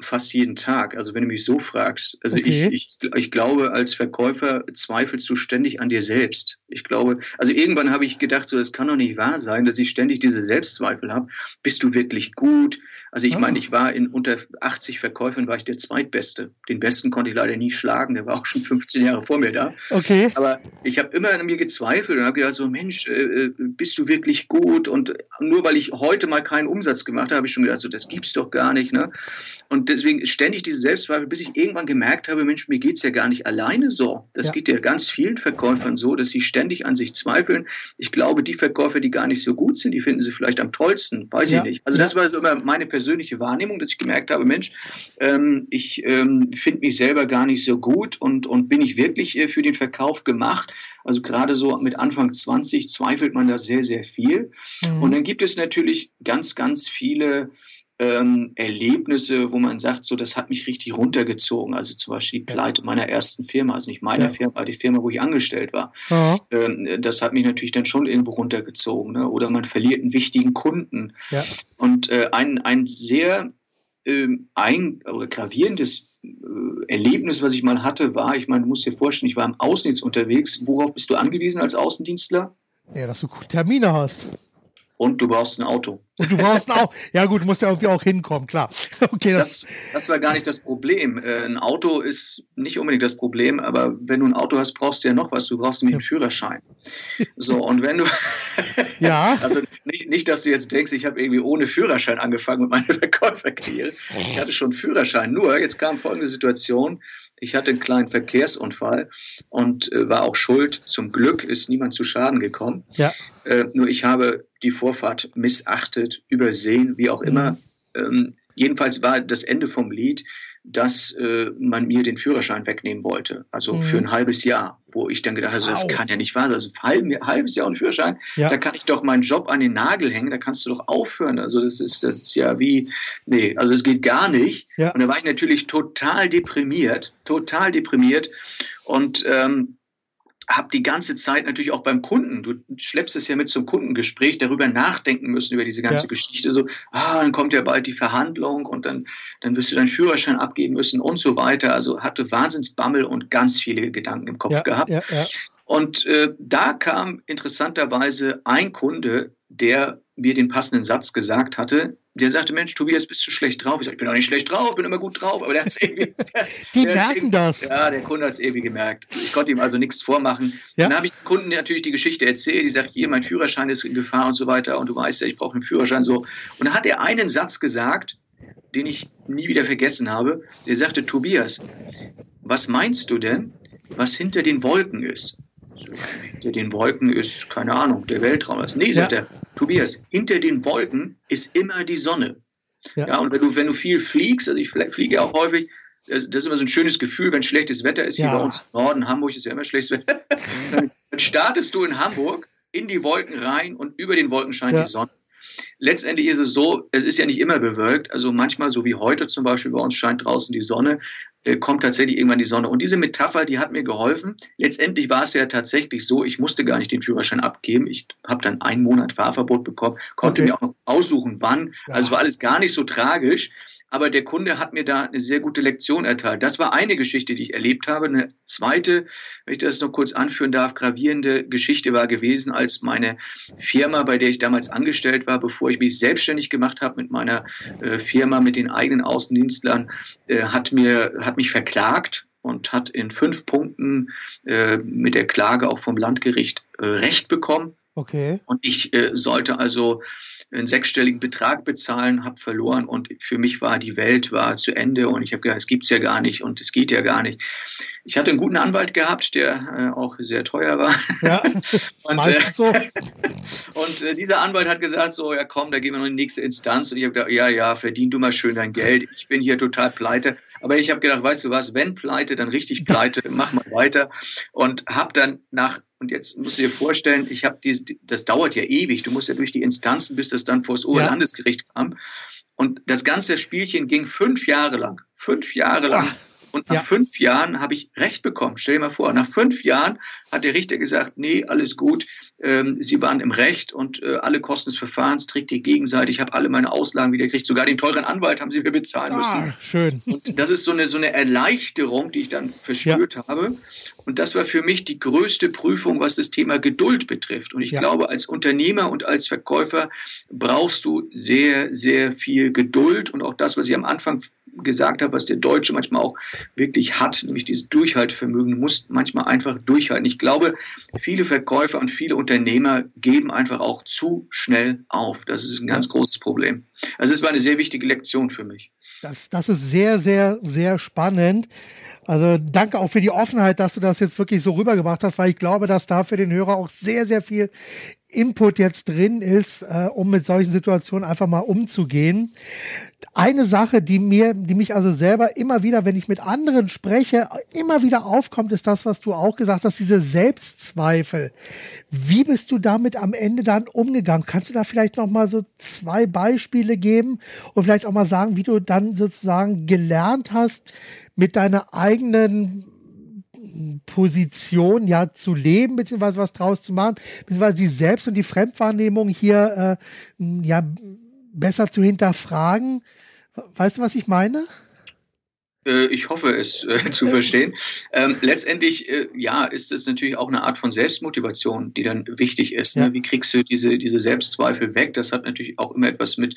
fast jeden Tag. Also wenn du mich so fragst, also okay. ich, ich, ich glaube, als Verkäufer zweifelst du ständig an dir selbst. Ich glaube, also irgendwann habe ich gedacht, so das kann doch nicht wahr sein, dass ich ständig diese Selbstzweifel habe. Bist du wirklich gut? Also ich oh. meine, ich war in unter 80 Verkäufern war ich der zweitbeste. Den besten konnte ich leider nie schlagen, der war auch schon 15 Jahre vor mir da. Okay. Aber ich habe immer an mir gezweifelt und habe gedacht, so Mensch, äh, äh, bist du wirklich gut? Und nur weil ich heute mal keinen Umsatz gemacht habe, habe ich schon gedacht, so das gibt's doch gar nicht. Ne? Und deswegen ständig diese Selbstzweifel, bis ich irgendwann gemerkt habe, Mensch, mir geht es ja gar nicht alleine so. Das ja. geht ja ganz vielen Verkäufern so, dass sie ständig an sich zweifeln. Ich glaube, die Verkäufer, die gar nicht so gut sind, die finden sie vielleicht am tollsten, weiß ja. ich nicht. Also das war so immer meine persönliche Wahrnehmung, dass ich gemerkt habe, Mensch, ähm, ich ähm, finde mich selber gar nicht so gut und, und bin ich wirklich äh, für den Verkauf gemacht. Also gerade so mit Anfang 20 zweifelt man da sehr, sehr viel. Mhm. Und dann gibt es natürlich ganz, ganz viele ähm, Erlebnisse, wo man sagt, so das hat mich richtig runtergezogen. Also zum Beispiel die Pleite meiner ersten Firma, also nicht meiner ja. Firma, die Firma, wo ich angestellt war. Ja. Ähm, das hat mich natürlich dann schon irgendwo runtergezogen. Ne? Oder man verliert einen wichtigen Kunden. Ja. Und äh, ein, ein sehr ähm, ein oder gravierendes äh, Erlebnis, was ich mal hatte, war, ich meine, du musst dir vorstellen, ich war im Außendienst unterwegs. Worauf bist du angewiesen als Außendienstler? Ja, dass du Termine hast. Und du brauchst ein Auto. Und du brauchst ein Auto. Ja gut, du musst ja irgendwie auch hinkommen, klar. Okay, das, das, das war gar nicht das Problem. Äh, ein Auto ist nicht unbedingt das Problem, aber wenn du ein Auto hast, brauchst du ja noch was. Du brauchst nämlich einen Führerschein. So, und wenn du... ja. Also nicht, nicht, dass du jetzt denkst, ich habe irgendwie ohne Führerschein angefangen mit meiner Verkäuferkarriere. Ich hatte schon einen Führerschein. Nur, jetzt kam folgende Situation. Ich hatte einen kleinen Verkehrsunfall und äh, war auch schuld. Zum Glück ist niemand zu Schaden gekommen. Ja. Äh, nur ich habe die Vorfahrt missachtet, übersehen, wie auch immer. Mhm. Ähm, jedenfalls war das Ende vom Lied, dass äh, man mir den Führerschein wegnehmen wollte. Also mhm. für ein halbes Jahr, wo ich dann gedacht habe, wow. das kann ja nicht wahr sein. Also ein halbes Jahr ohne Führerschein, ja. da kann ich doch meinen Job an den Nagel hängen, da kannst du doch aufhören. Also das ist, das ist ja wie, nee, also es geht gar nicht. Ja. Und da war ich natürlich total deprimiert, total deprimiert. Und ähm, habe die ganze Zeit natürlich auch beim Kunden, du schleppst es ja mit zum Kundengespräch, darüber nachdenken müssen, über diese ganze ja. Geschichte. So, ah, dann kommt ja bald die Verhandlung und dann, dann wirst du deinen Führerschein abgeben müssen und so weiter. Also hatte Wahnsinnsbammel und ganz viele Gedanken im Kopf ja, gehabt. Ja, Und äh, da kam interessanterweise ein Kunde, der mir den passenden Satz gesagt hatte. Der sagte, Mensch, Tobias, bist du schlecht drauf? Ich sage, ich bin auch nicht schlecht drauf, bin immer gut drauf. Aber der hat es irgendwie... Die merken das. Ja, der Kunde hat es irgendwie gemerkt. Ich konnte ihm also nichts vormachen. Ja. Dann habe ich dem Kunden natürlich die Geschichte erzählt. Die sagt, hier, mein Führerschein ist in Gefahr und so weiter. Und du weißt ja, ich brauche einen Führerschein so. Und dann hat er einen Satz gesagt, den ich nie wieder vergessen habe. Der sagte, Tobias, was meinst du denn, was hinter den Wolken ist? Hinter den Wolken ist, keine Ahnung, der Weltraum. Nee, sagt ja. er, Tobias, hinter den Wolken ist immer die Sonne. Ja, ja und wenn du, wenn du viel fliegst, also ich fliege auch häufig, das ist immer so ein schönes Gefühl, wenn schlechtes Wetter ist, ja. hier bei uns im Norden, Hamburg ist ja immer schlechtes Wetter, dann startest du in Hamburg in die Wolken rein und über den Wolken scheint ja. die Sonne. Letztendlich ist es so, es ist ja nicht immer bewölkt. Also manchmal, so wie heute zum Beispiel, bei uns scheint draußen die Sonne, äh, kommt tatsächlich irgendwann die Sonne. Und diese Metapher, die hat mir geholfen. Letztendlich war es ja tatsächlich so, ich musste gar nicht den Führerschein abgeben. Ich habe dann einen Monat Fahrverbot bekommen, konnte okay. mir auch noch aussuchen, wann. Ja. Also war alles gar nicht so tragisch aber der Kunde hat mir da eine sehr gute Lektion erteilt. Das war eine Geschichte, die ich erlebt habe. Eine zweite, wenn ich das noch kurz anführen darf, gravierende Geschichte war gewesen, als meine Firma, bei der ich damals angestellt war, bevor ich mich selbstständig gemacht habe mit meiner äh, Firma, mit den eigenen Außendienstlern, äh, hat mir, hat mich verklagt und hat in fünf Punkten äh, mit der Klage auch vom Landgericht äh, Recht bekommen. Okay. Und ich äh, sollte also einen sechsstelligen Betrag bezahlen, habe verloren und für mich war die Welt war zu Ende und ich habe gedacht, es gibt's ja gar nicht und es geht ja gar nicht. Ich hatte einen guten Anwalt gehabt, der äh, auch sehr teuer war. Ja, und, äh, so. und äh, dieser Anwalt hat gesagt, so, ja komm, da gehen wir noch in die nächste Instanz. Und ich habe gedacht, ja, ja, verdien du mal schön dein Geld. Ich bin hier total pleite. Aber ich habe gedacht, weißt du was, wenn pleite, dann richtig pleite, mach mal weiter. Und habe dann nach und jetzt musst du dir vorstellen, ich habe dieses, das dauert ja ewig. Du musst ja durch die Instanzen, bis das dann vor das Oberlandesgericht ja. kam. Und das ganze Spielchen ging fünf Jahre lang. Fünf Jahre lang. Ach. Und nach ja. fünf Jahren habe ich Recht bekommen. Stell dir mal vor, nach fünf Jahren hat der Richter gesagt, nee, alles gut, Sie waren im Recht und äh, alle Kosten des Verfahrens trägt ihr gegenseitig. Ich habe alle meine Auslagen wieder gekriegt. Sogar den teuren Anwalt haben Sie mir bezahlen müssen. Ah, schön. Und das ist so eine, so eine Erleichterung, die ich dann verspürt ja. habe. Und das war für mich die größte Prüfung, was das Thema Geduld betrifft. Und ich ja. glaube, als Unternehmer und als Verkäufer brauchst du sehr, sehr viel Geduld. Und auch das, was ich am Anfang gesagt habe, was der Deutsche manchmal auch wirklich hat, nämlich dieses Durchhaltevermögen, du musst manchmal einfach durchhalten. Ich glaube, viele Verkäufer und viele Unternehmer geben einfach auch zu schnell auf. Das ist ein ganz großes Problem. Also es war eine sehr wichtige Lektion für mich. Das, das ist sehr, sehr, sehr spannend. Also danke auch für die Offenheit, dass du das jetzt wirklich so rübergebracht hast, weil ich glaube, dass da für den Hörer auch sehr, sehr viel Input jetzt drin ist, äh, um mit solchen Situationen einfach mal umzugehen. Eine Sache, die mir, die mich also selber immer wieder, wenn ich mit anderen spreche, immer wieder aufkommt, ist das, was du auch gesagt hast, diese Selbstzweifel. Wie bist du damit am Ende dann umgegangen? Kannst du da vielleicht noch mal so zwei Beispiele geben und vielleicht auch mal sagen, wie du dann sozusagen gelernt hast, mit deiner eigenen Position ja zu leben, beziehungsweise was draus zu machen, beziehungsweise die Selbst- und die Fremdwahrnehmung hier äh, ja besser zu hinterfragen. Weißt du, was ich meine? Äh, ich hoffe es äh, zu verstehen. Ähm, letztendlich, äh, ja, ist es natürlich auch eine Art von Selbstmotivation, die dann wichtig ist. Ne? Wie kriegst du diese, diese Selbstzweifel weg? Das hat natürlich auch immer etwas mit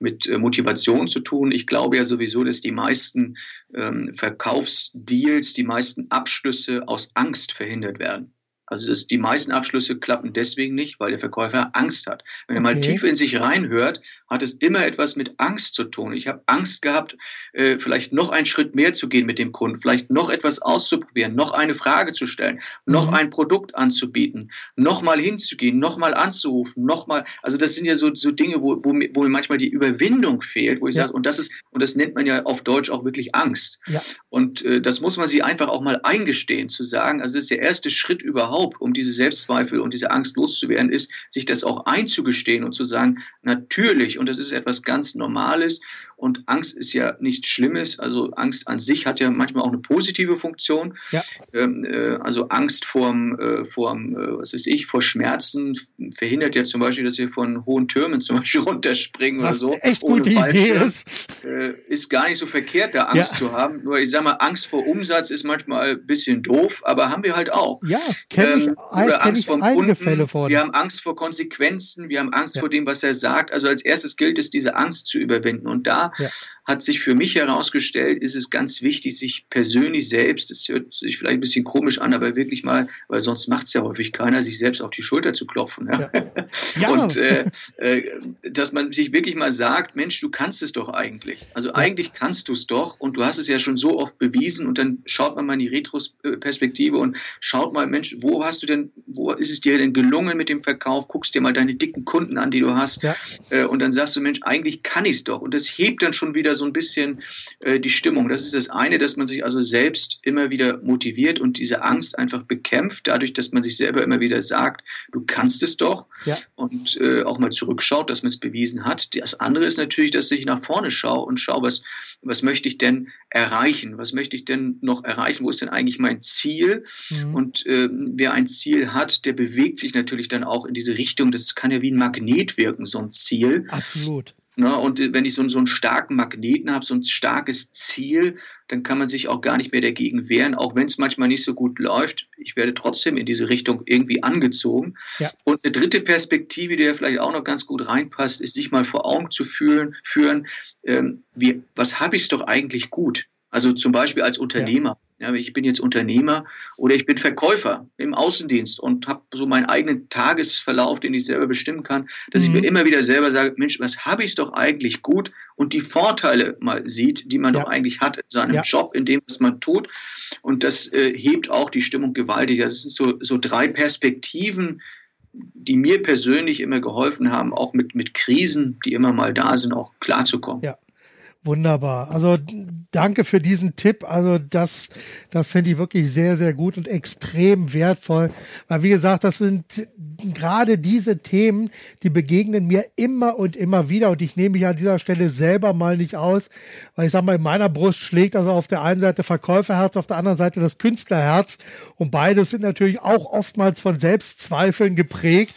mit äh, Motivation zu tun. Ich glaube ja sowieso, dass die meisten ähm, Verkaufsdeals, die meisten Abschlüsse aus Angst verhindert werden. Also dass die meisten Abschlüsse klappen deswegen nicht, weil der Verkäufer Angst hat. Wenn okay. er mal tief in sich reinhört, hat es immer etwas mit Angst zu tun. Ich habe Angst gehabt, äh, vielleicht noch einen Schritt mehr zu gehen mit dem Kunden, vielleicht noch etwas auszuprobieren, noch eine Frage zu stellen, noch mhm. ein Produkt anzubieten, noch mal hinzugehen, noch mal anzurufen, noch mal. Also das sind ja so, so Dinge, wo, wo, mir, wo mir manchmal die Überwindung fehlt, wo ich ja. sage, und das ist und das nennt man ja auf Deutsch auch wirklich Angst. Ja. Und äh, das muss man sich einfach auch mal eingestehen, zu sagen. Also das ist der erste Schritt überhaupt, um diese Selbstzweifel und diese Angst loszuwerden, ist, sich das auch einzugestehen und zu sagen, natürlich und das ist etwas ganz Normales. Und Angst ist ja nichts Schlimmes. Also Angst an sich hat ja manchmal auch eine positive Funktion. Ja. Ähm, äh, also Angst vorm, äh, vorm äh, was weiß ich, vor Schmerzen verhindert ja zum Beispiel, dass wir von hohen Türmen zum Beispiel runterspringen was oder so. Echt gute Idee ist. Äh, ist gar nicht so verkehrt, da Angst ja. zu haben. Nur ich sage mal, Angst vor Umsatz ist manchmal ein bisschen doof, aber haben wir halt auch. Ja, kenne ich, ähm, oder kenn Angst einige Kunden. Von. Wir haben Angst vor Konsequenzen, wir haben Angst ja. vor dem, was er sagt. Also als erstes gilt es, diese Angst zu überwinden. Und da ja. hat sich für mich herausgestellt, ist es ganz wichtig, sich persönlich selbst, das hört sich vielleicht ein bisschen komisch an, aber wirklich mal, weil sonst macht es ja häufig keiner, sich selbst auf die Schulter zu klopfen. Ja? ja. Und äh, äh, dass man sich wirklich mal sagt, Mensch, du kannst es doch eigentlich. Also eigentlich kannst du es doch und du hast es ja schon so oft bewiesen und dann schaut man mal in die Retrospektive und schaut mal, Mensch, wo hast du denn, wo ist es dir denn gelungen mit dem Verkauf? Guckst dir mal deine dicken Kunden an, die du hast. Ja. Äh, und dann sagst du, Mensch, eigentlich kann ich es doch. Und das hebt dann schon wieder so ein bisschen äh, die Stimmung. Das ist das eine, dass man sich also selbst immer wieder motiviert und diese Angst einfach bekämpft, dadurch, dass man sich selber immer wieder sagt, du kannst es doch. Ja. Und äh, auch mal zurückschaut, dass man es bewiesen hat. Das andere ist natürlich, dass ich nach vorne schaue und schaue, was, was möchte ich denn erreichen? Was möchte ich denn noch erreichen? Wo ist denn eigentlich mein Ziel? Mhm. Und äh, wer ein Ziel hat, der bewegt sich natürlich dann auch in diese Richtung. Das kann ja wie ein Magnet wirken, so ein Ziel. Absolut. Na, und äh, wenn ich so, so einen starken Magneten habe, so ein starkes Ziel, dann kann man sich auch gar nicht mehr dagegen wehren, auch wenn es manchmal nicht so gut läuft. Ich werde trotzdem in diese Richtung irgendwie angezogen. Ja. Und eine dritte Perspektive, die ja vielleicht auch noch ganz gut reinpasst, ist sich mal vor Augen zu fühlen, führen, ähm, wie, was habe ich doch eigentlich gut? Also zum Beispiel als Unternehmer. Ja. Ja, ich bin jetzt Unternehmer oder ich bin Verkäufer im Außendienst und habe so meinen eigenen Tagesverlauf, den ich selber bestimmen kann, dass mhm. ich mir immer wieder selber sage, Mensch, was habe ich doch eigentlich gut und die Vorteile mal sieht, die man ja. doch eigentlich hat in seinem ja. Job, in dem, was man tut. Und das äh, hebt auch die Stimmung gewaltig. Das sind so, so drei Perspektiven, die mir persönlich immer geholfen haben, auch mit, mit Krisen, die immer mal da sind, auch klarzukommen. Ja. Wunderbar. Also danke für diesen Tipp. Also das, das finde ich wirklich sehr, sehr gut und extrem wertvoll. Weil wie gesagt, das sind gerade diese Themen, die begegnen mir immer und immer wieder. Und ich nehme mich an dieser Stelle selber mal nicht aus, weil ich sage mal, in meiner Brust schlägt also auf der einen Seite Verkäuferherz, auf der anderen Seite das Künstlerherz. Und beides sind natürlich auch oftmals von Selbstzweifeln geprägt.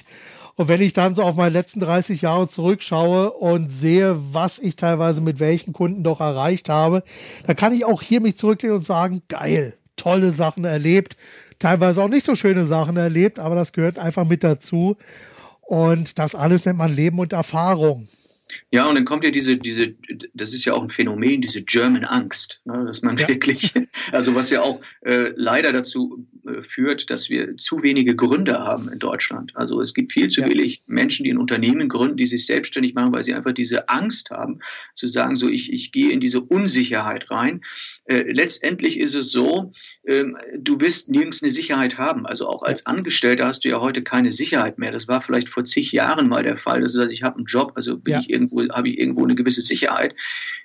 Und wenn ich dann so auf meine letzten 30 Jahre zurückschaue und sehe, was ich teilweise mit welchen Kunden doch erreicht habe, dann kann ich auch hier mich zurücklehnen und sagen, geil, tolle Sachen erlebt, teilweise auch nicht so schöne Sachen erlebt, aber das gehört einfach mit dazu. Und das alles nennt man Leben und Erfahrung. Ja, und dann kommt ja diese, diese, das ist ja auch ein Phänomen, diese German Angst, ne, dass man ja. wirklich, also was ja auch äh, leider dazu führt, dass wir zu wenige Gründer haben in Deutschland. Also es gibt viel zu ja. wenig Menschen, die ein Unternehmen gründen, die sich selbstständig machen, weil sie einfach diese Angst haben, zu sagen, so ich, ich gehe in diese Unsicherheit rein. Äh, letztendlich ist es so, ähm, du wirst nirgends eine Sicherheit haben. Also auch als Angestellter hast du ja heute keine Sicherheit mehr. Das war vielleicht vor zig Jahren mal der Fall. Das ist, also ich habe einen Job, also bin ja. ich irgendwo, habe ich irgendwo eine gewisse Sicherheit.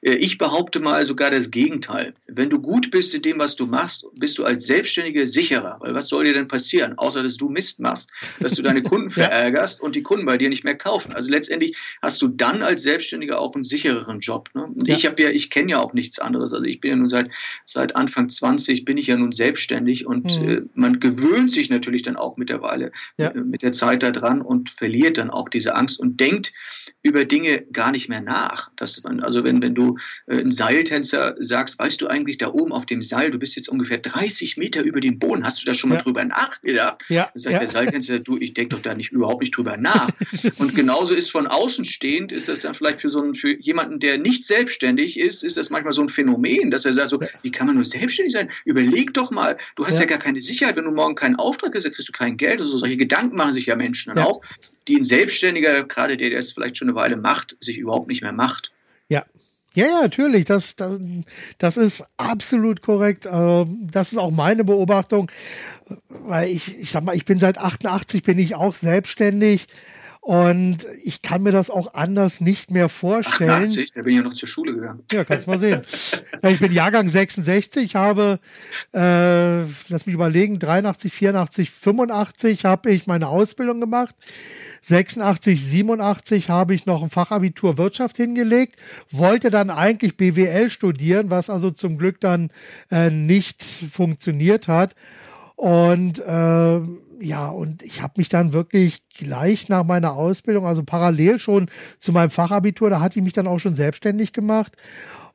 Äh, ich behaupte mal sogar das Gegenteil. Wenn du gut bist in dem, was du machst, bist du als Selbstständiger sicherer. Weil was soll dir denn passieren, außer dass du Mist machst, dass du deine Kunden verärgerst und die Kunden bei dir nicht mehr kaufen. Also letztendlich hast du dann als Selbstständiger auch einen sichereren Job. Ne? Ja. Ich habe ja, ich kenne ja auch nichts anderes. Also ich bin ja nun seit seit Anfang 20 bin ich ja nun selbstständig und mhm. äh, man gewöhnt sich natürlich dann auch mittlerweile ja. äh, mit der Zeit daran und verliert dann auch diese Angst und denkt über Dinge gar nicht mehr nach. Dass man, also wenn, wenn du äh, einen Seiltänzer sagst, weißt du eigentlich da oben auf dem Seil, du bist jetzt ungefähr 30 Meter über dem Boden, hast du da schon mal ja. drüber nachgedacht? Ja. Dann sagt ja. der Seiltänzer, du, ich denke doch da nicht überhaupt nicht drüber nach. und genauso ist von außen stehend, ist das dann vielleicht für so einen, für jemanden, der nicht selbstständig ist, ist das manchmal so ein Phänomen, dass er sagt so, wie kann man nur selbstständig sein? Überleg doch mal, du hast ja, ja gar keine Sicherheit, wenn du morgen keinen Auftrag hast, dann kriegst du kein Geld. Also solche Gedanken machen sich ja Menschen dann auch, die ein Selbstständiger, gerade der, der es vielleicht schon eine Weile macht, sich überhaupt nicht mehr macht. Ja. Ja, ja, natürlich. Das, das, das ist absolut korrekt. Ähm, das ist auch meine Beobachtung. Weil ich, ich sag mal, ich bin seit 88 bin ich auch selbstständig. Und ich kann mir das auch anders nicht mehr vorstellen. 88, da bin ich ja noch zur Schule gegangen. Ja, kannst mal sehen. ich bin Jahrgang 66, habe, äh, lass mich überlegen, 83, 84, 85 habe ich meine Ausbildung gemacht. 86, 87 habe ich noch ein Fachabitur Wirtschaft hingelegt, wollte dann eigentlich BWL studieren, was also zum Glück dann äh, nicht funktioniert hat. Und äh, ja, und ich habe mich dann wirklich gleich nach meiner Ausbildung, also parallel schon zu meinem Fachabitur, da hatte ich mich dann auch schon selbstständig gemacht.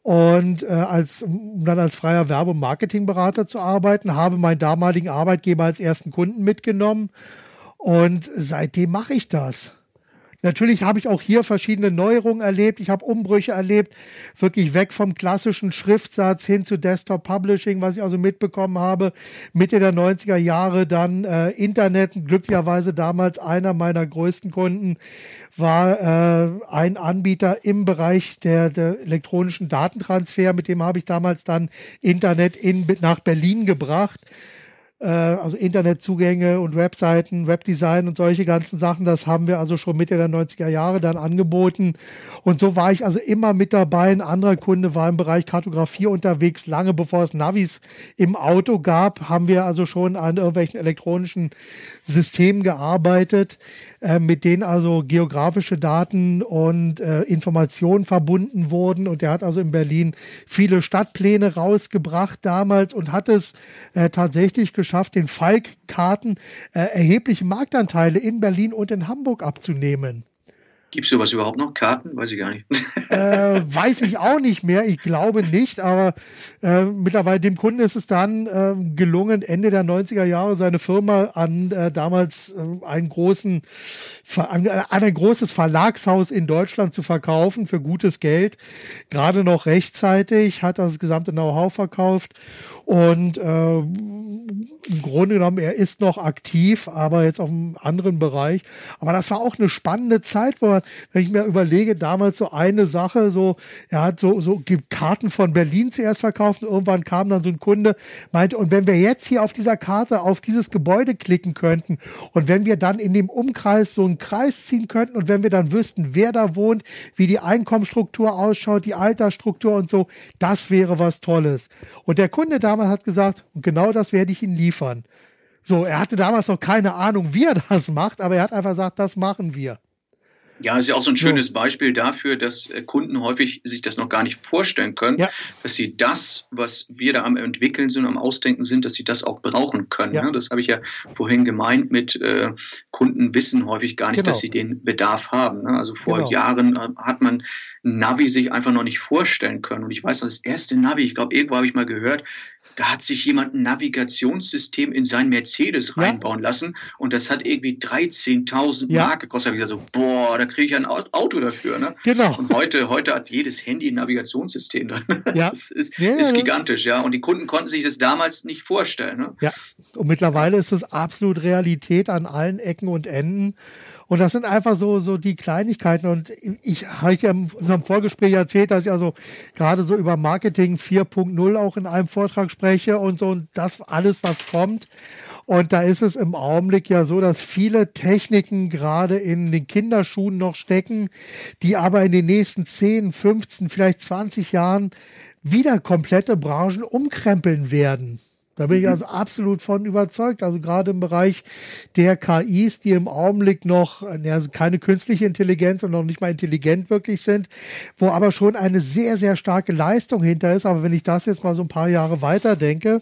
und äh, als, um dann als freier Werbe- und Marketingberater zu arbeiten, habe meinen damaligen Arbeitgeber als ersten Kunden mitgenommen und seitdem mache ich das. Natürlich habe ich auch hier verschiedene Neuerungen erlebt. Ich habe Umbrüche erlebt, wirklich weg vom klassischen Schriftsatz hin zu Desktop Publishing, was ich also mitbekommen habe. Mitte der 90er Jahre dann äh, Internet, glücklicherweise damals einer meiner größten Kunden war äh, ein Anbieter im Bereich der, der elektronischen Datentransfer. Mit dem habe ich damals dann Internet in, nach Berlin gebracht äh, also Internetzugänge und Webseiten, Webdesign und solche ganzen Sachen, das haben wir also schon Mitte der 90er Jahre dann angeboten. Und so war ich also immer mit dabei. Ein anderer Kunde war im Bereich Kartografie unterwegs. Lange bevor es Navis im Auto gab, haben wir also schon an irgendwelchen elektronischen Systemen gearbeitet. Äh, mit denen also geografische Daten und äh, Informationen verbunden wurden. Und er hat also in Berlin viele Stadtpläne rausgebracht damals und hat es äh, tatsächlich geschafft, den Falk-Karten äh, erhebliche Marktanteile in Berlin und in Hamburg abzunehmen. Gibt es sowas überhaupt noch? Karten? Weiß ich gar nicht. Äh, weiß ich auch nicht mehr. Ich glaube nicht, aber äh, mittlerweile dem Kunden ist es dann äh, gelungen, Ende der 90er Jahre seine Firma an äh, damals äh, einen großen, an, an ein großes Verlagshaus in Deutschland zu verkaufen für gutes Geld. Gerade noch rechtzeitig, hat das gesamte Know-how verkauft und äh, im Grunde genommen, er ist noch aktiv, aber jetzt auf einem anderen Bereich. Aber das war auch eine spannende Zeit, wo man, wenn ich mir überlege, damals so eine Sache, so, er hat so, so Karten von Berlin zuerst verkauft und irgendwann kam dann so ein Kunde, meinte, und wenn wir jetzt hier auf dieser Karte auf dieses Gebäude klicken könnten und wenn wir dann in dem Umkreis so einen Kreis ziehen könnten und wenn wir dann wüssten, wer da wohnt, wie die Einkommensstruktur ausschaut, die Altersstruktur und so, das wäre was Tolles. Und der Kunde damals hat gesagt, und genau das werde ich Ihnen liefern. So, er hatte damals noch keine Ahnung, wie er das macht, aber er hat einfach gesagt, das machen wir. Ja, ist ja auch so ein schönes Beispiel dafür, dass äh, Kunden häufig sich das noch gar nicht vorstellen können, ja. dass sie das, was wir da am entwickeln sind, am Ausdenken sind, dass sie das auch brauchen können. Ja. Ne? Das habe ich ja vorhin gemeint mit äh, Kunden wissen häufig gar nicht, genau. dass sie den Bedarf haben. Ne? Also vor genau. Jahren äh, hat man Navi sich einfach noch nicht vorstellen können. Und ich weiß noch, das erste Navi, ich glaube, irgendwo habe ich mal gehört, da hat sich jemand ein Navigationssystem in sein Mercedes ja. reinbauen lassen und das hat irgendwie 13.000 ja. Mark gekostet. Da habe ich gesagt, so, boah, da kriege ich ein Auto dafür. Ne? Genau. Und heute, heute hat jedes Handy ein Navigationssystem drin. Das ja. ist, ist, ja, ist gigantisch, ja. Und die Kunden konnten sich das damals nicht vorstellen. Ne? Ja, und mittlerweile ist es absolut Realität an allen Ecken und Enden. Und das sind einfach so, so die Kleinigkeiten. Und ich habe ja in unserem Vorgespräch erzählt, dass ich also gerade so über Marketing 4.0 auch in einem Vortrag spreche und so und das alles, was kommt. Und da ist es im Augenblick ja so, dass viele Techniken gerade in den Kinderschuhen noch stecken, die aber in den nächsten 10, 15, vielleicht 20 Jahren wieder komplette Branchen umkrempeln werden. Da bin ich mhm. also absolut von überzeugt. Also gerade im Bereich der KIs, die im Augenblick noch also keine künstliche Intelligenz und noch nicht mal intelligent wirklich sind, wo aber schon eine sehr, sehr starke Leistung hinter ist. Aber wenn ich das jetzt mal so ein paar Jahre weiter denke,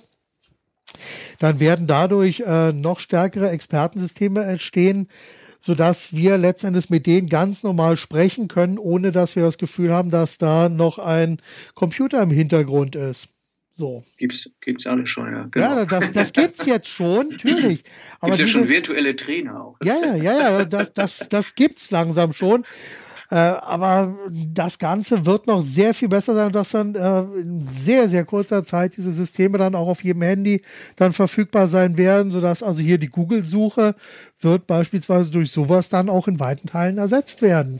dann werden dadurch äh, noch stärkere Expertensysteme entstehen, sodass wir letztendlich mit denen ganz normal sprechen können, ohne dass wir das Gefühl haben, dass da noch ein Computer im Hintergrund ist. So. Gibt's, gibt's alle schon, ja. Genau. Ja, das, das gibt's jetzt schon, natürlich. Aber gibt's ja schon virtuelle Trainer auch. Ja, ja, ja, ja, das, das, das gibt's langsam schon. Äh, aber das Ganze wird noch sehr viel besser sein, dass dann äh, in sehr, sehr kurzer Zeit diese Systeme dann auch auf jedem Handy dann verfügbar sein werden, sodass also hier die Google-Suche wird beispielsweise durch sowas dann auch in weiten Teilen ersetzt werden.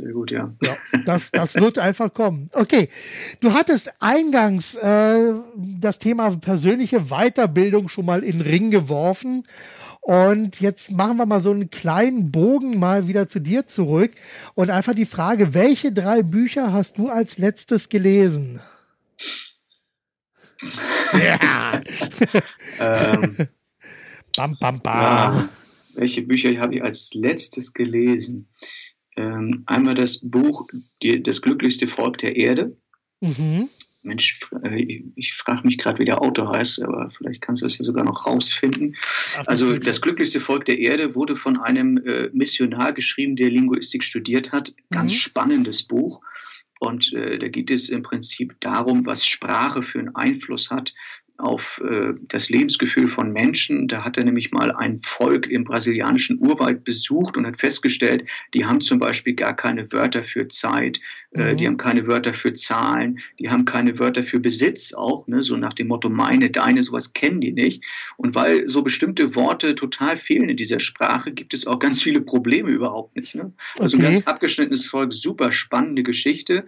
Sehr gut, ja. ja das, das wird einfach kommen. Okay, du hattest eingangs äh, das Thema persönliche Weiterbildung schon mal in den Ring geworfen. Und jetzt machen wir mal so einen kleinen Bogen mal wieder zu dir zurück und einfach die Frage, welche drei Bücher hast du als letztes gelesen? Ja. ähm, bam, bam, bam. Ja, welche Bücher habe ich als letztes gelesen? Ähm, einmal das Buch die, Das glücklichste Volk der Erde. Mhm. Mensch, äh, ich frage mich gerade, wie der Autor heißt, aber vielleicht kannst du es ja sogar noch rausfinden. Ach, also das glücklichste Volk der Erde wurde von einem äh, Missionar geschrieben, der Linguistik studiert hat. Ganz mhm. spannendes Buch. Und äh, da geht es im Prinzip darum, was Sprache für einen Einfluss hat auf äh, das Lebensgefühl von Menschen. Da hat er nämlich mal ein Volk im brasilianischen Urwald besucht und hat festgestellt, die haben zum Beispiel gar keine Wörter für Zeit, mhm. die haben keine Wörter für Zahlen, die haben keine Wörter für Besitz auch, ne? so nach dem Motto meine, deine, sowas kennen die nicht. Und weil so bestimmte Worte total fehlen in dieser Sprache, gibt es auch ganz viele Probleme überhaupt nicht. Ne? Also okay. ein ganz abgeschnittenes Volk, super spannende Geschichte.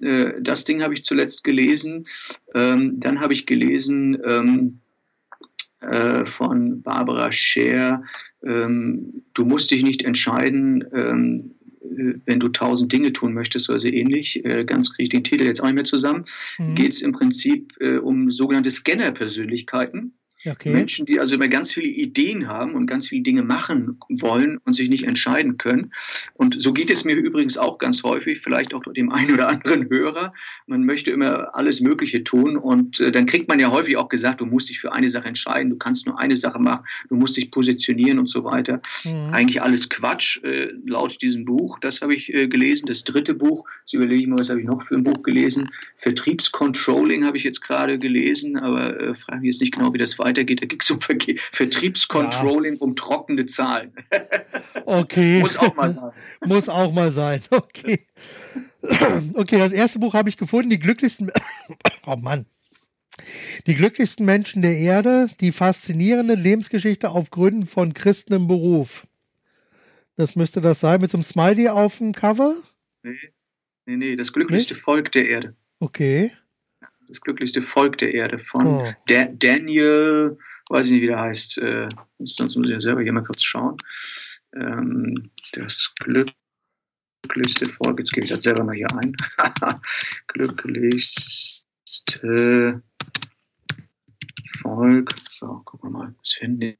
Äh, das Ding habe ich zuletzt gelesen. Ähm, dann habe ich gelesen ähm, äh, von Barbara Scher, ähm, du musst dich nicht entscheiden, wenn du tausend Dinge tun möchtest oder so ähnlich, äh, ganz kriege ich den Titel jetzt auch nicht mehr zusammen, mhm. geht es im Prinzip äh, um sogenannte Scanner-Persönlichkeiten. Okay. Menschen, die also immer ganz viele Ideen haben und ganz viele Dinge machen wollen und sich nicht entscheiden können. Und so geht es mir übrigens auch ganz häufig, vielleicht auch dem einen oder anderen Hörer. Man möchte immer alles Mögliche tun und äh, dann kriegt man ja häufig auch gesagt, du musst dich für eine Sache entscheiden, du kannst nur eine Sache machen, du musst dich positionieren und so weiter. Mhm. Eigentlich alles Quatsch äh, laut diesem Buch. Das habe ich äh, gelesen, das dritte Buch. Jetzt überlege ich mal, was habe ich noch für ein Buch gelesen? Vertriebscontrolling habe ich jetzt gerade gelesen, aber äh, frage mich jetzt nicht genau, wie das war weitergeht. Da ging es um Ver Vertriebscontrolling, ja. um trockene Zahlen. Okay. Muss auch mal sein. Muss auch mal sein. Okay. Okay, das erste Buch habe ich gefunden, die glücklichsten. Oh Mann. Die glücklichsten Menschen der Erde, die faszinierende Lebensgeschichte auf Gründen von Christen im Beruf. Das müsste das sein, mit so einem Smiley auf dem Cover? Nee, nee, nee das glücklichste Nicht? Volk der Erde. Okay das glücklichste Volk der Erde von oh. da Daniel, weiß ich nicht, wie der heißt, äh, sonst muss ich ja selber hier mal kurz schauen. Ähm, das glücklichste Volk, jetzt gebe ich das selber mal hier ein. glücklichste Volk. So, gucken wir mal, was finden.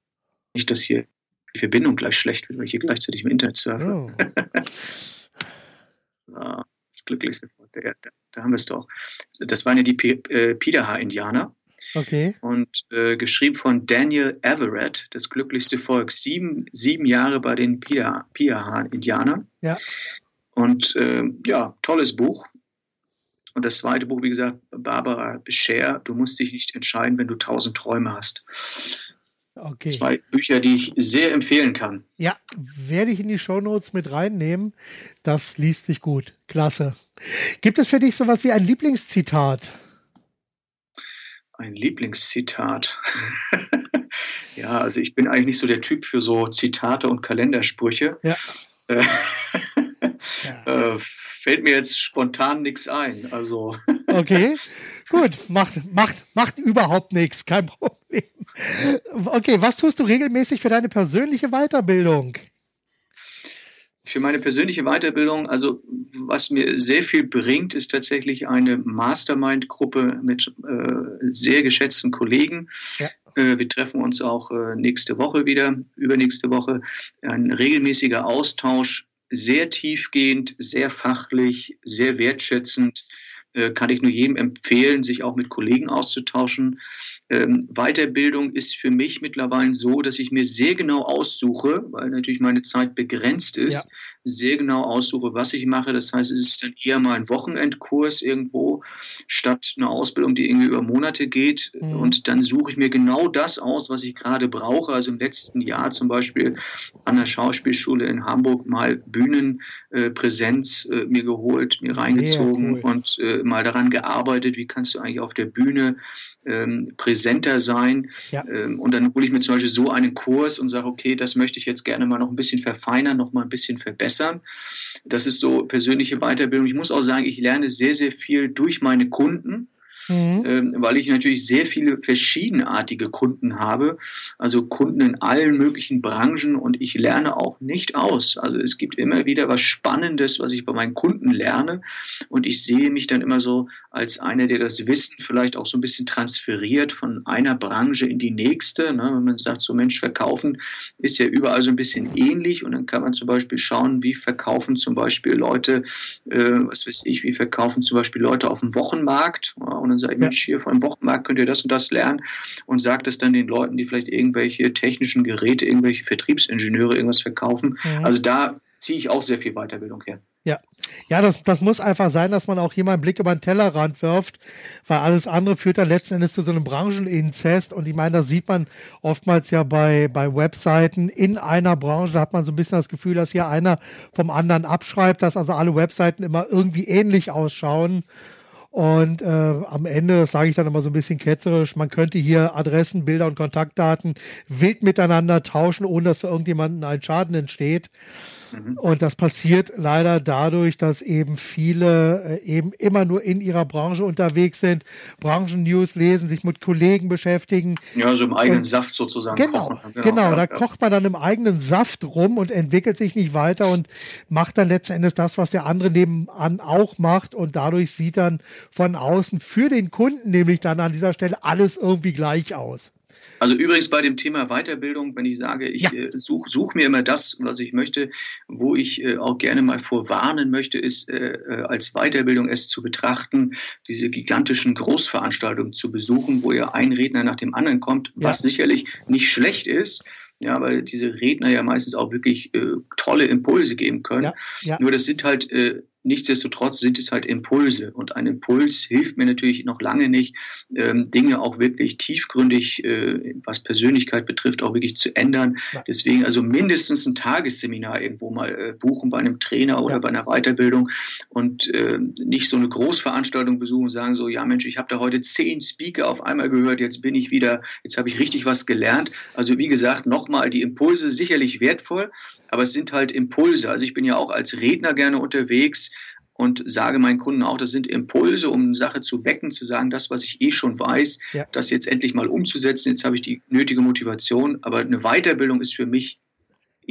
Nicht, dass hier die Verbindung gleich schlecht wird, weil ich hier gleichzeitig im Internet surfe. Oh. so, das glücklichste Volk der Erde da haben wir es doch. Das waren ja die äh, Pidaha-Indianer. Okay. Und äh, geschrieben von Daniel Everett, das glücklichste Volk. Sieben, sieben Jahre bei den Pidaha-Indianern. Ja. Und äh, ja, tolles Buch. Und das zweite Buch, wie gesagt, Barbara Scher, du musst dich nicht entscheiden, wenn du tausend Träume hast. Okay. Zwei Bücher, die ich sehr empfehlen kann. Ja, werde ich in die Shownotes mit reinnehmen. Das liest sich gut. Klasse. Gibt es für dich sowas wie ein Lieblingszitat? Ein Lieblingszitat. ja, also ich bin eigentlich nicht so der Typ für so Zitate und Kalendersprüche. Ja. Äh, ja. Äh, fällt mir jetzt spontan nichts ein. Also. okay. Gut, macht, macht, macht überhaupt nichts, kein Problem. Okay, was tust du regelmäßig für deine persönliche Weiterbildung? Für meine persönliche Weiterbildung, also was mir sehr viel bringt, ist tatsächlich eine Mastermind-Gruppe mit äh, sehr geschätzten Kollegen. Ja. Äh, wir treffen uns auch äh, nächste Woche wieder, übernächste Woche. Ein regelmäßiger Austausch, sehr tiefgehend, sehr fachlich, sehr wertschätzend kann ich nur jedem empfehlen, sich auch mit Kollegen auszutauschen. Ähm, Weiterbildung ist für mich mittlerweile so, dass ich mir sehr genau aussuche, weil natürlich meine Zeit begrenzt ist, ja sehr genau aussuche, was ich mache. Das heißt, es ist dann eher mal ein Wochenendkurs irgendwo, statt eine Ausbildung, die irgendwie über Monate geht. Mhm. Und dann suche ich mir genau das aus, was ich gerade brauche. Also im letzten Jahr zum Beispiel an der Schauspielschule in Hamburg mal Bühnenpräsenz äh, äh, mir geholt, mir reingezogen cool. und äh, mal daran gearbeitet, wie kannst du eigentlich auf der Bühne ähm, präsenter sein. Ja. Ähm, und dann hole ich mir zum Beispiel so einen Kurs und sage, okay, das möchte ich jetzt gerne mal noch ein bisschen verfeinern, noch mal ein bisschen verbessern verbessern. Das ist so persönliche Weiterbildung. Ich muss auch sagen, ich lerne sehr, sehr viel durch meine Kunden mhm. ähm, weil ich natürlich sehr viele verschiedenartige Kunden habe, also Kunden in allen möglichen Branchen und ich lerne auch nicht aus. Also es gibt immer wieder was Spannendes, was ich bei meinen Kunden lerne und ich sehe mich dann immer so als einer, der das Wissen vielleicht auch so ein bisschen transferiert von einer Branche in die nächste. Ne? Wenn man sagt, so Mensch, verkaufen ist ja überall so ein bisschen ähnlich und dann kann man zum Beispiel schauen, wie verkaufen zum Beispiel Leute, äh, was weiß ich, wie verkaufen zum Beispiel Leute auf dem Wochenmarkt und dann ich, Mensch, hier von Wochenmarkt könnt ihr das und das lernen und sagt es dann den Leuten, die vielleicht irgendwelche technischen Geräte, irgendwelche Vertriebsingenieure irgendwas verkaufen. Mhm. Also da ziehe ich auch sehr viel Weiterbildung her. Ja, ja, das, das muss einfach sein, dass man auch hier mal einen Blick über den Tellerrand wirft, weil alles andere führt dann letzten Endes zu so einem Brancheninzest. Und ich meine, das sieht man oftmals ja bei, bei Webseiten in einer Branche. Da hat man so ein bisschen das Gefühl, dass hier einer vom anderen abschreibt, dass also alle Webseiten immer irgendwie ähnlich ausschauen. Und äh, am Ende, das sage ich dann immer so ein bisschen ketzerisch, man könnte hier Adressen, Bilder und Kontaktdaten wild miteinander tauschen, ohne dass für irgendjemanden ein Schaden entsteht. Mhm. Und das passiert leider dadurch, dass eben viele äh, eben immer nur in ihrer Branche unterwegs sind, Branchennews lesen, sich mit Kollegen beschäftigen. Ja, so im eigenen und, Saft sozusagen. Genau, kochen. genau, genau ja, da ja. kocht man dann im eigenen Saft rum und entwickelt sich nicht weiter und macht dann letzten Endes das, was der andere nebenan auch macht und dadurch sieht dann von außen für den Kunden nämlich dann an dieser Stelle alles irgendwie gleich aus. Also übrigens bei dem Thema Weiterbildung, wenn ich sage, ich ja. äh, suche such mir immer das, was ich möchte, wo ich äh, auch gerne mal vorwarnen möchte, ist äh, äh, als Weiterbildung es zu betrachten, diese gigantischen Großveranstaltungen zu besuchen, wo ja ein Redner nach dem anderen kommt, ja. was sicherlich nicht schlecht ist. Ja, weil diese Redner ja meistens auch wirklich äh, tolle Impulse geben können. Ja, ja. Nur das sind halt äh, Nichtsdestotrotz sind es halt Impulse und ein Impuls hilft mir natürlich noch lange nicht, ähm, Dinge auch wirklich tiefgründig, äh, was Persönlichkeit betrifft, auch wirklich zu ändern. Ja. Deswegen also mindestens ein Tagesseminar irgendwo mal äh, buchen bei einem Trainer oder ja. bei einer Weiterbildung und äh, nicht so eine Großveranstaltung besuchen und sagen so, ja Mensch, ich habe da heute zehn Speaker auf einmal gehört, jetzt bin ich wieder, jetzt habe ich richtig was gelernt. Also wie gesagt, nochmal die Impulse sicherlich wertvoll, aber es sind halt Impulse. Also ich bin ja auch als Redner gerne unterwegs und sage meinen Kunden auch, das sind Impulse, um eine Sache zu wecken, zu sagen, das, was ich eh schon weiß, ja. das jetzt endlich mal umzusetzen. Jetzt habe ich die nötige Motivation, aber eine Weiterbildung ist für mich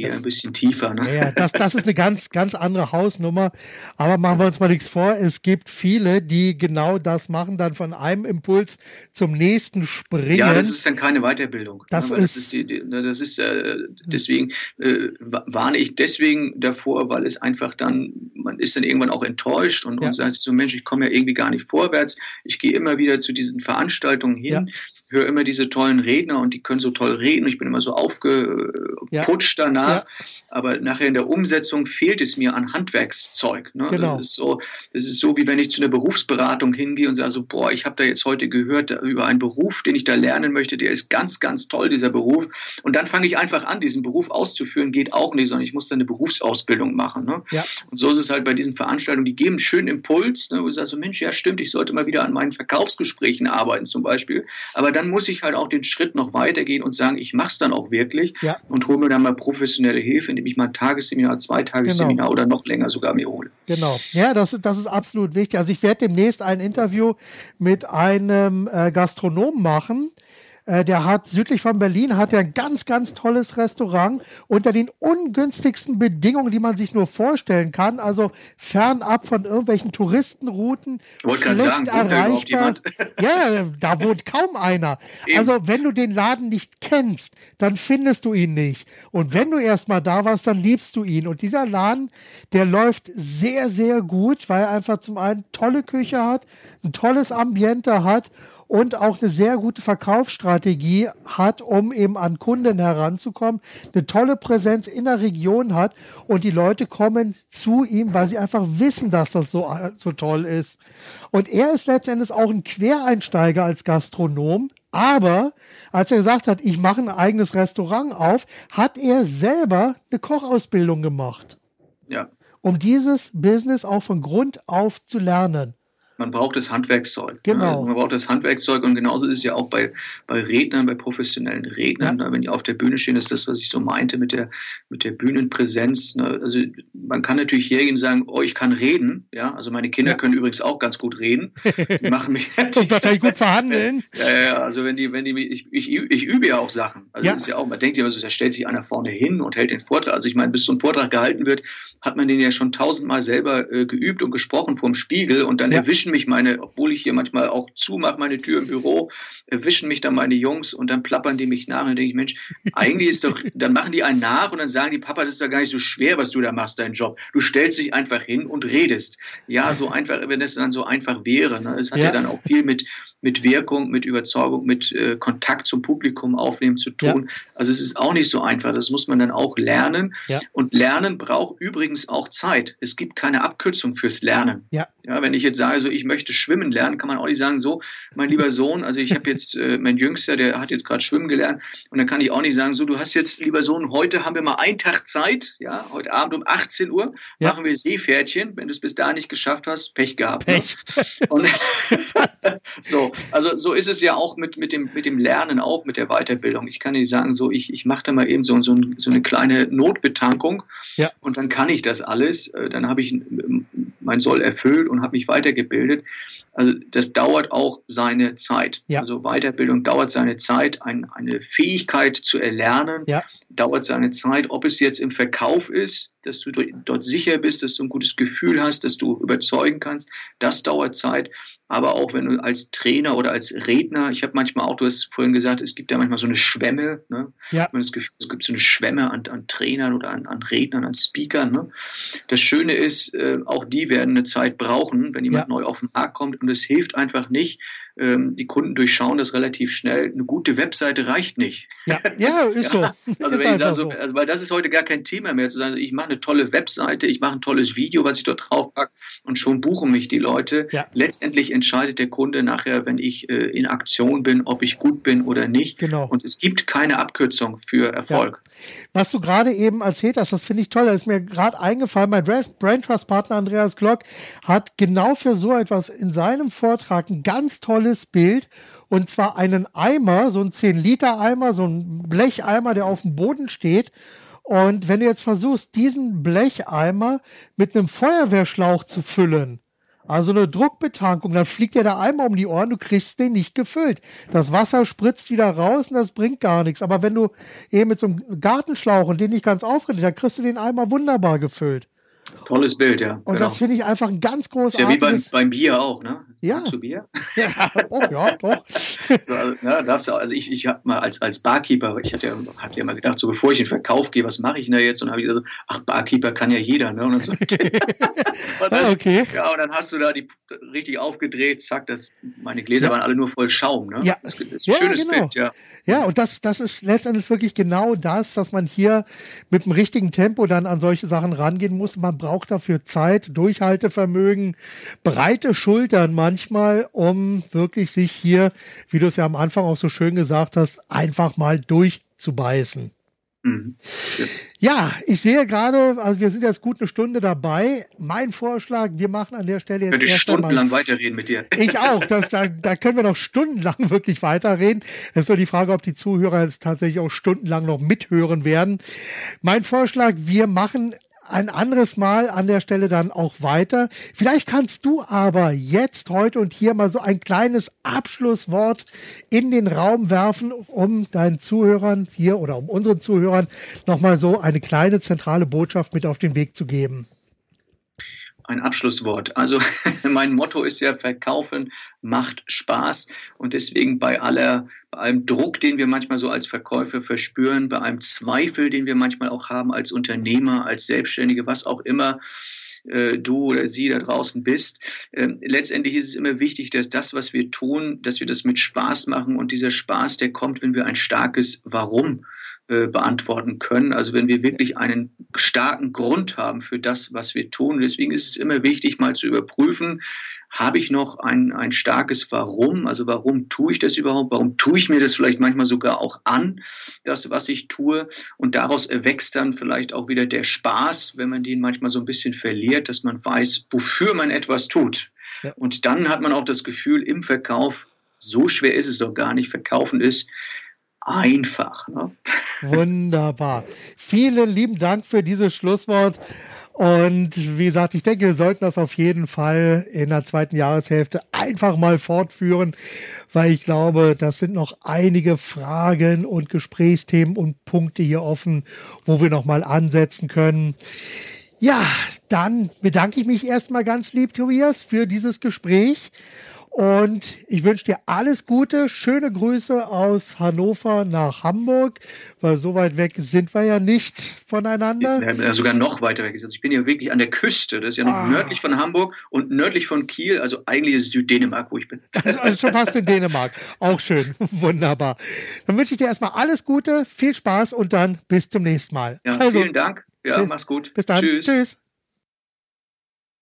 eher ein bisschen tiefer. Ne? Ja, das, das ist eine ganz, ganz andere Hausnummer. Aber machen wir uns mal nichts vor. Es gibt viele, die genau das machen, dann von einem Impuls zum nächsten springen. Ja, das ist dann keine Weiterbildung. Das, ne? ist, das ist, die, ne, das ist äh, deswegen äh, warne ich deswegen davor, weil es einfach dann, man ist dann irgendwann auch enttäuscht und, ja. und sagt so, Mensch, ich komme ja irgendwie gar nicht vorwärts. Ich gehe immer wieder zu diesen Veranstaltungen hin. Ja höre immer diese tollen Redner und die können so toll reden. Ich bin immer so aufgeputscht ja. danach. Ja aber nachher in der Umsetzung fehlt es mir an Handwerkszeug. Ne? Genau. Das, ist so, das ist so, wie wenn ich zu einer Berufsberatung hingehe und sage so, boah, ich habe da jetzt heute gehört über einen Beruf, den ich da lernen möchte, der ist ganz, ganz toll, dieser Beruf. Und dann fange ich einfach an, diesen Beruf auszuführen, geht auch nicht, sondern ich muss dann eine Berufsausbildung machen. Ne? Ja. Und so ist es halt bei diesen Veranstaltungen, die geben einen schönen Impuls, ne? wo ich sage so, Mensch, ja stimmt, ich sollte mal wieder an meinen Verkaufsgesprächen arbeiten zum Beispiel. Aber dann muss ich halt auch den Schritt noch weitergehen und sagen, ich mache es dann auch wirklich ja. und hole mir dann mal professionelle Hilfe, indem ich mal ein Tagesseminar, zwei Tagesseminar genau. oder noch länger sogar mir hole. Genau. Ja, das, das ist absolut wichtig. Also ich werde demnächst ein Interview mit einem äh, Gastronomen machen, äh, der hat südlich von Berlin hat er ein ganz, ganz tolles Restaurant unter den ungünstigsten Bedingungen, die man sich nur vorstellen kann. Also fernab von irgendwelchen Touristenrouten. Schlecht sagen, erreichbar. Ja, da wohnt kaum einer. Eben. Also wenn du den Laden nicht kennst, dann findest du ihn nicht. Und wenn du erstmal da warst, dann liebst du ihn. Und dieser Laden, der läuft sehr, sehr gut, weil er einfach zum einen tolle Küche hat, ein tolles Ambiente hat und auch eine sehr gute Verkaufsstrategie hat, um eben an Kunden heranzukommen, eine tolle Präsenz in der Region hat und die Leute kommen zu ihm, weil sie einfach wissen, dass das so, so toll ist. Und er ist letztendlich auch ein Quereinsteiger als Gastronom, aber als er gesagt hat, ich mache ein eigenes Restaurant auf, hat er selber eine Kochausbildung gemacht. Ja. Um dieses Business auch von Grund auf zu lernen man braucht das Handwerkszeug. Genau. Man braucht das Handwerkszeug und genauso ist es ja auch bei, bei Rednern, bei professionellen Rednern. Ja. Wenn die auf der Bühne stehen, ist das, was ich so meinte mit der, mit der Bühnenpräsenz. Ne? Also man kann natürlich hergehen und sagen, oh, ich kann reden. Ja, also meine Kinder ja. können übrigens auch ganz gut reden. Die machen mich. und wahrscheinlich gut verhandeln. ja, ja, also wenn die, wenn die, ich, ich, ich übe ja auch Sachen. Also ja. ist ja auch, man denkt ja, also, da stellt sich einer vorne hin und hält den Vortrag. Also ich meine, bis so ein Vortrag gehalten wird, hat man den ja schon tausendmal selber äh, geübt und gesprochen vorm Spiegel und dann erwischen erwischen mich meine, obwohl ich hier manchmal auch zumache, meine Tür im Büro, erwischen mich dann meine Jungs und dann plappern die mich nach und dann denke ich, Mensch, eigentlich ist doch, dann machen die einen nach und dann sagen die, Papa, das ist doch gar nicht so schwer, was du da machst, dein Job. Du stellst dich einfach hin und redest. Ja, so einfach, wenn es dann so einfach wäre. Ne? Es hat ja. ja dann auch viel mit, mit Wirkung, mit Überzeugung, mit äh, Kontakt zum Publikum aufnehmen zu tun. Ja. Also es ist auch nicht so einfach. Das muss man dann auch lernen. Ja. Und Lernen braucht übrigens auch Zeit. Es gibt keine Abkürzung fürs Lernen. Ja. ja. Wenn ich jetzt sage, so ich möchte schwimmen lernen, kann man auch nicht sagen, so mein lieber Sohn, also ich habe jetzt äh, mein Jüngster, der hat jetzt gerade schwimmen gelernt und dann kann ich auch nicht sagen, so du hast jetzt lieber Sohn, heute haben wir mal einen Tag Zeit, ja, heute Abend um 18 Uhr machen wir Seepferdchen. Wenn du es bis da nicht geschafft hast, Pech gehabt. Ne? Pech. Ne? Und so, also so ist es ja auch mit, mit, dem, mit dem Lernen, auch mit der Weiterbildung. Ich kann nicht sagen, so ich, ich mache da mal eben so, so, so eine kleine Notbetankung ja. und dann kann ich das alles. Äh, dann habe ich mein Soll erfüllt und habe mich weitergebildet. Also das dauert auch seine Zeit. Ja. Also Weiterbildung dauert seine Zeit, ein, eine Fähigkeit zu erlernen. Ja dauert seine Zeit, ob es jetzt im Verkauf ist, dass du dort sicher bist, dass du ein gutes Gefühl hast, dass du überzeugen kannst, das dauert Zeit aber auch wenn du als Trainer oder als Redner, ich habe manchmal auch, du hast vorhin gesagt, es gibt ja manchmal so eine Schwemme, ne? Ja. es gibt so eine Schwemme an, an Trainern oder an, an, Rednern, an Speakern. Ne? Das Schöne ist, äh, auch die werden eine Zeit brauchen, wenn jemand ja. neu auf den Markt kommt und es hilft einfach nicht, ähm, die Kunden durchschauen das relativ schnell. Eine gute Webseite reicht nicht. Ja, ja ist so. Also, ist wenn ich sage, so, also, weil das ist heute gar kein Thema mehr, zu sagen, ich mache eine tolle Webseite, ich mache ein tolles Video, was ich dort draufpacke und schon buchen mich die Leute. Ja. Letztendlich entscheidet der Kunde nachher, wenn ich äh, in Aktion bin, ob ich gut bin oder nicht. Genau. Und es gibt keine Abkürzung für Erfolg. Ja. Was du gerade eben erzählt hast, das finde ich toll. Da ist mir gerade eingefallen, mein Brain Trust Partner Andreas Glock hat genau für so etwas in seinem Vortrag ein ganz tolles Bild und zwar einen Eimer, so ein 10-Liter-Eimer, so ein Blecheimer, der auf dem Boden steht. Und wenn du jetzt versuchst, diesen Blecheimer mit einem Feuerwehrschlauch zu füllen, also eine Druckbetankung, dann fliegt dir der Eimer um die Ohren, du kriegst den nicht gefüllt. Das Wasser spritzt wieder raus und das bringt gar nichts. Aber wenn du eben mit so einem Gartenschlauch und den nicht ganz aufgedreht, dann kriegst du den Eimer wunderbar gefüllt. Tolles Bild, ja. Und genau. das finde ich einfach ein ganz. Ist ja wie beim, beim Bier auch, ne? Ja. Du Bier? Ja, oh, ja doch. so, also, ja, darfst du, also ich, ich habe mal als, als Barkeeper, ich hatte ja, hatte ja mal gedacht, so bevor ich in den Verkauf gehe, was mache ich denn da jetzt? Und dann habe ich gesagt, so, ach, Barkeeper kann ja jeder, ne? Und dann, so, und dann, ah, okay. Ja, und dann hast du da die richtig aufgedreht, zack, das, meine Gläser ja. waren alle nur voll Schaum, ne? Ja. Das, das ist ein ja, schönes genau. Bild, ja. Ja, und das, das ist letztendlich wirklich genau das, dass man hier mit dem richtigen Tempo dann an solche Sachen rangehen muss. Man braucht dafür Zeit, Durchhaltevermögen, breite Schultern manchmal, um wirklich sich hier, wie du es ja am Anfang auch so schön gesagt hast, einfach mal durchzubeißen. Mhm. Ja. ich sehe gerade, also wir sind jetzt gut eine Stunde dabei. Mein Vorschlag, wir machen an der Stelle jetzt. Könnte ich stundenlang einmal, weiterreden mit dir. Ich auch. Das, da, da können wir noch stundenlang wirklich weiterreden. Es ist nur die Frage, ob die Zuhörer jetzt tatsächlich auch stundenlang noch mithören werden. Mein Vorschlag, wir machen ein anderes Mal an der Stelle dann auch weiter. Vielleicht kannst du aber jetzt, heute und hier mal so ein kleines Abschlusswort in den Raum werfen, um deinen Zuhörern hier oder um unseren Zuhörern nochmal so eine kleine zentrale Botschaft mit auf den Weg zu geben ein Abschlusswort. Also mein Motto ist ja, verkaufen macht Spaß und deswegen bei aller, bei allem Druck, den wir manchmal so als Verkäufer verspüren, bei einem Zweifel, den wir manchmal auch haben als Unternehmer, als Selbstständige, was auch immer, äh, du oder sie da draußen bist. Ähm, letztendlich ist es immer wichtig, dass das, was wir tun, dass wir das mit Spaß machen und dieser Spaß, der kommt, wenn wir ein starkes Warum äh, beantworten können. Also wenn wir wirklich einen starken Grund haben für das, was wir tun. Deswegen ist es immer wichtig, mal zu überprüfen, habe ich noch ein, ein starkes Warum? Also warum tue ich das überhaupt? Warum tue ich mir das vielleicht manchmal sogar auch an, das, was ich tue? Und daraus erwächst dann vielleicht auch wieder der Spaß, wenn man den manchmal so ein bisschen verliert, dass man weiß, wofür man etwas tut. Ja. Und dann hat man auch das Gefühl im Verkauf, so schwer ist es doch gar nicht. Verkaufen ist einfach. Ne? Wunderbar. Vielen lieben Dank für dieses Schlusswort. Und wie gesagt, ich denke, wir sollten das auf jeden Fall in der zweiten Jahreshälfte einfach mal fortführen, weil ich glaube, das sind noch einige Fragen und Gesprächsthemen und Punkte hier offen, wo wir nochmal ansetzen können. Ja, dann bedanke ich mich erstmal ganz lieb, Tobias, für dieses Gespräch Und ich wünsche dir alles Gute, schöne Grüße aus Hannover nach Hamburg, weil so weit weg sind wir ja nicht voneinander. Ja, sogar noch weiter weg. Also ich bin ja wirklich an der Küste, das ist ja noch ah. nördlich von Hamburg und nördlich von Kiel, also eigentlich ist es Süddänemark, wo ich bin. Also schon fast in Dänemark. Auch schön, wunderbar. Dann wünsche ich dir erstmal alles Gute, viel Spaß und dann bis zum nächsten Mal. Ja, also, vielen Dank. Ja, mach's gut. Bis dann. Tschüss. Tschüss.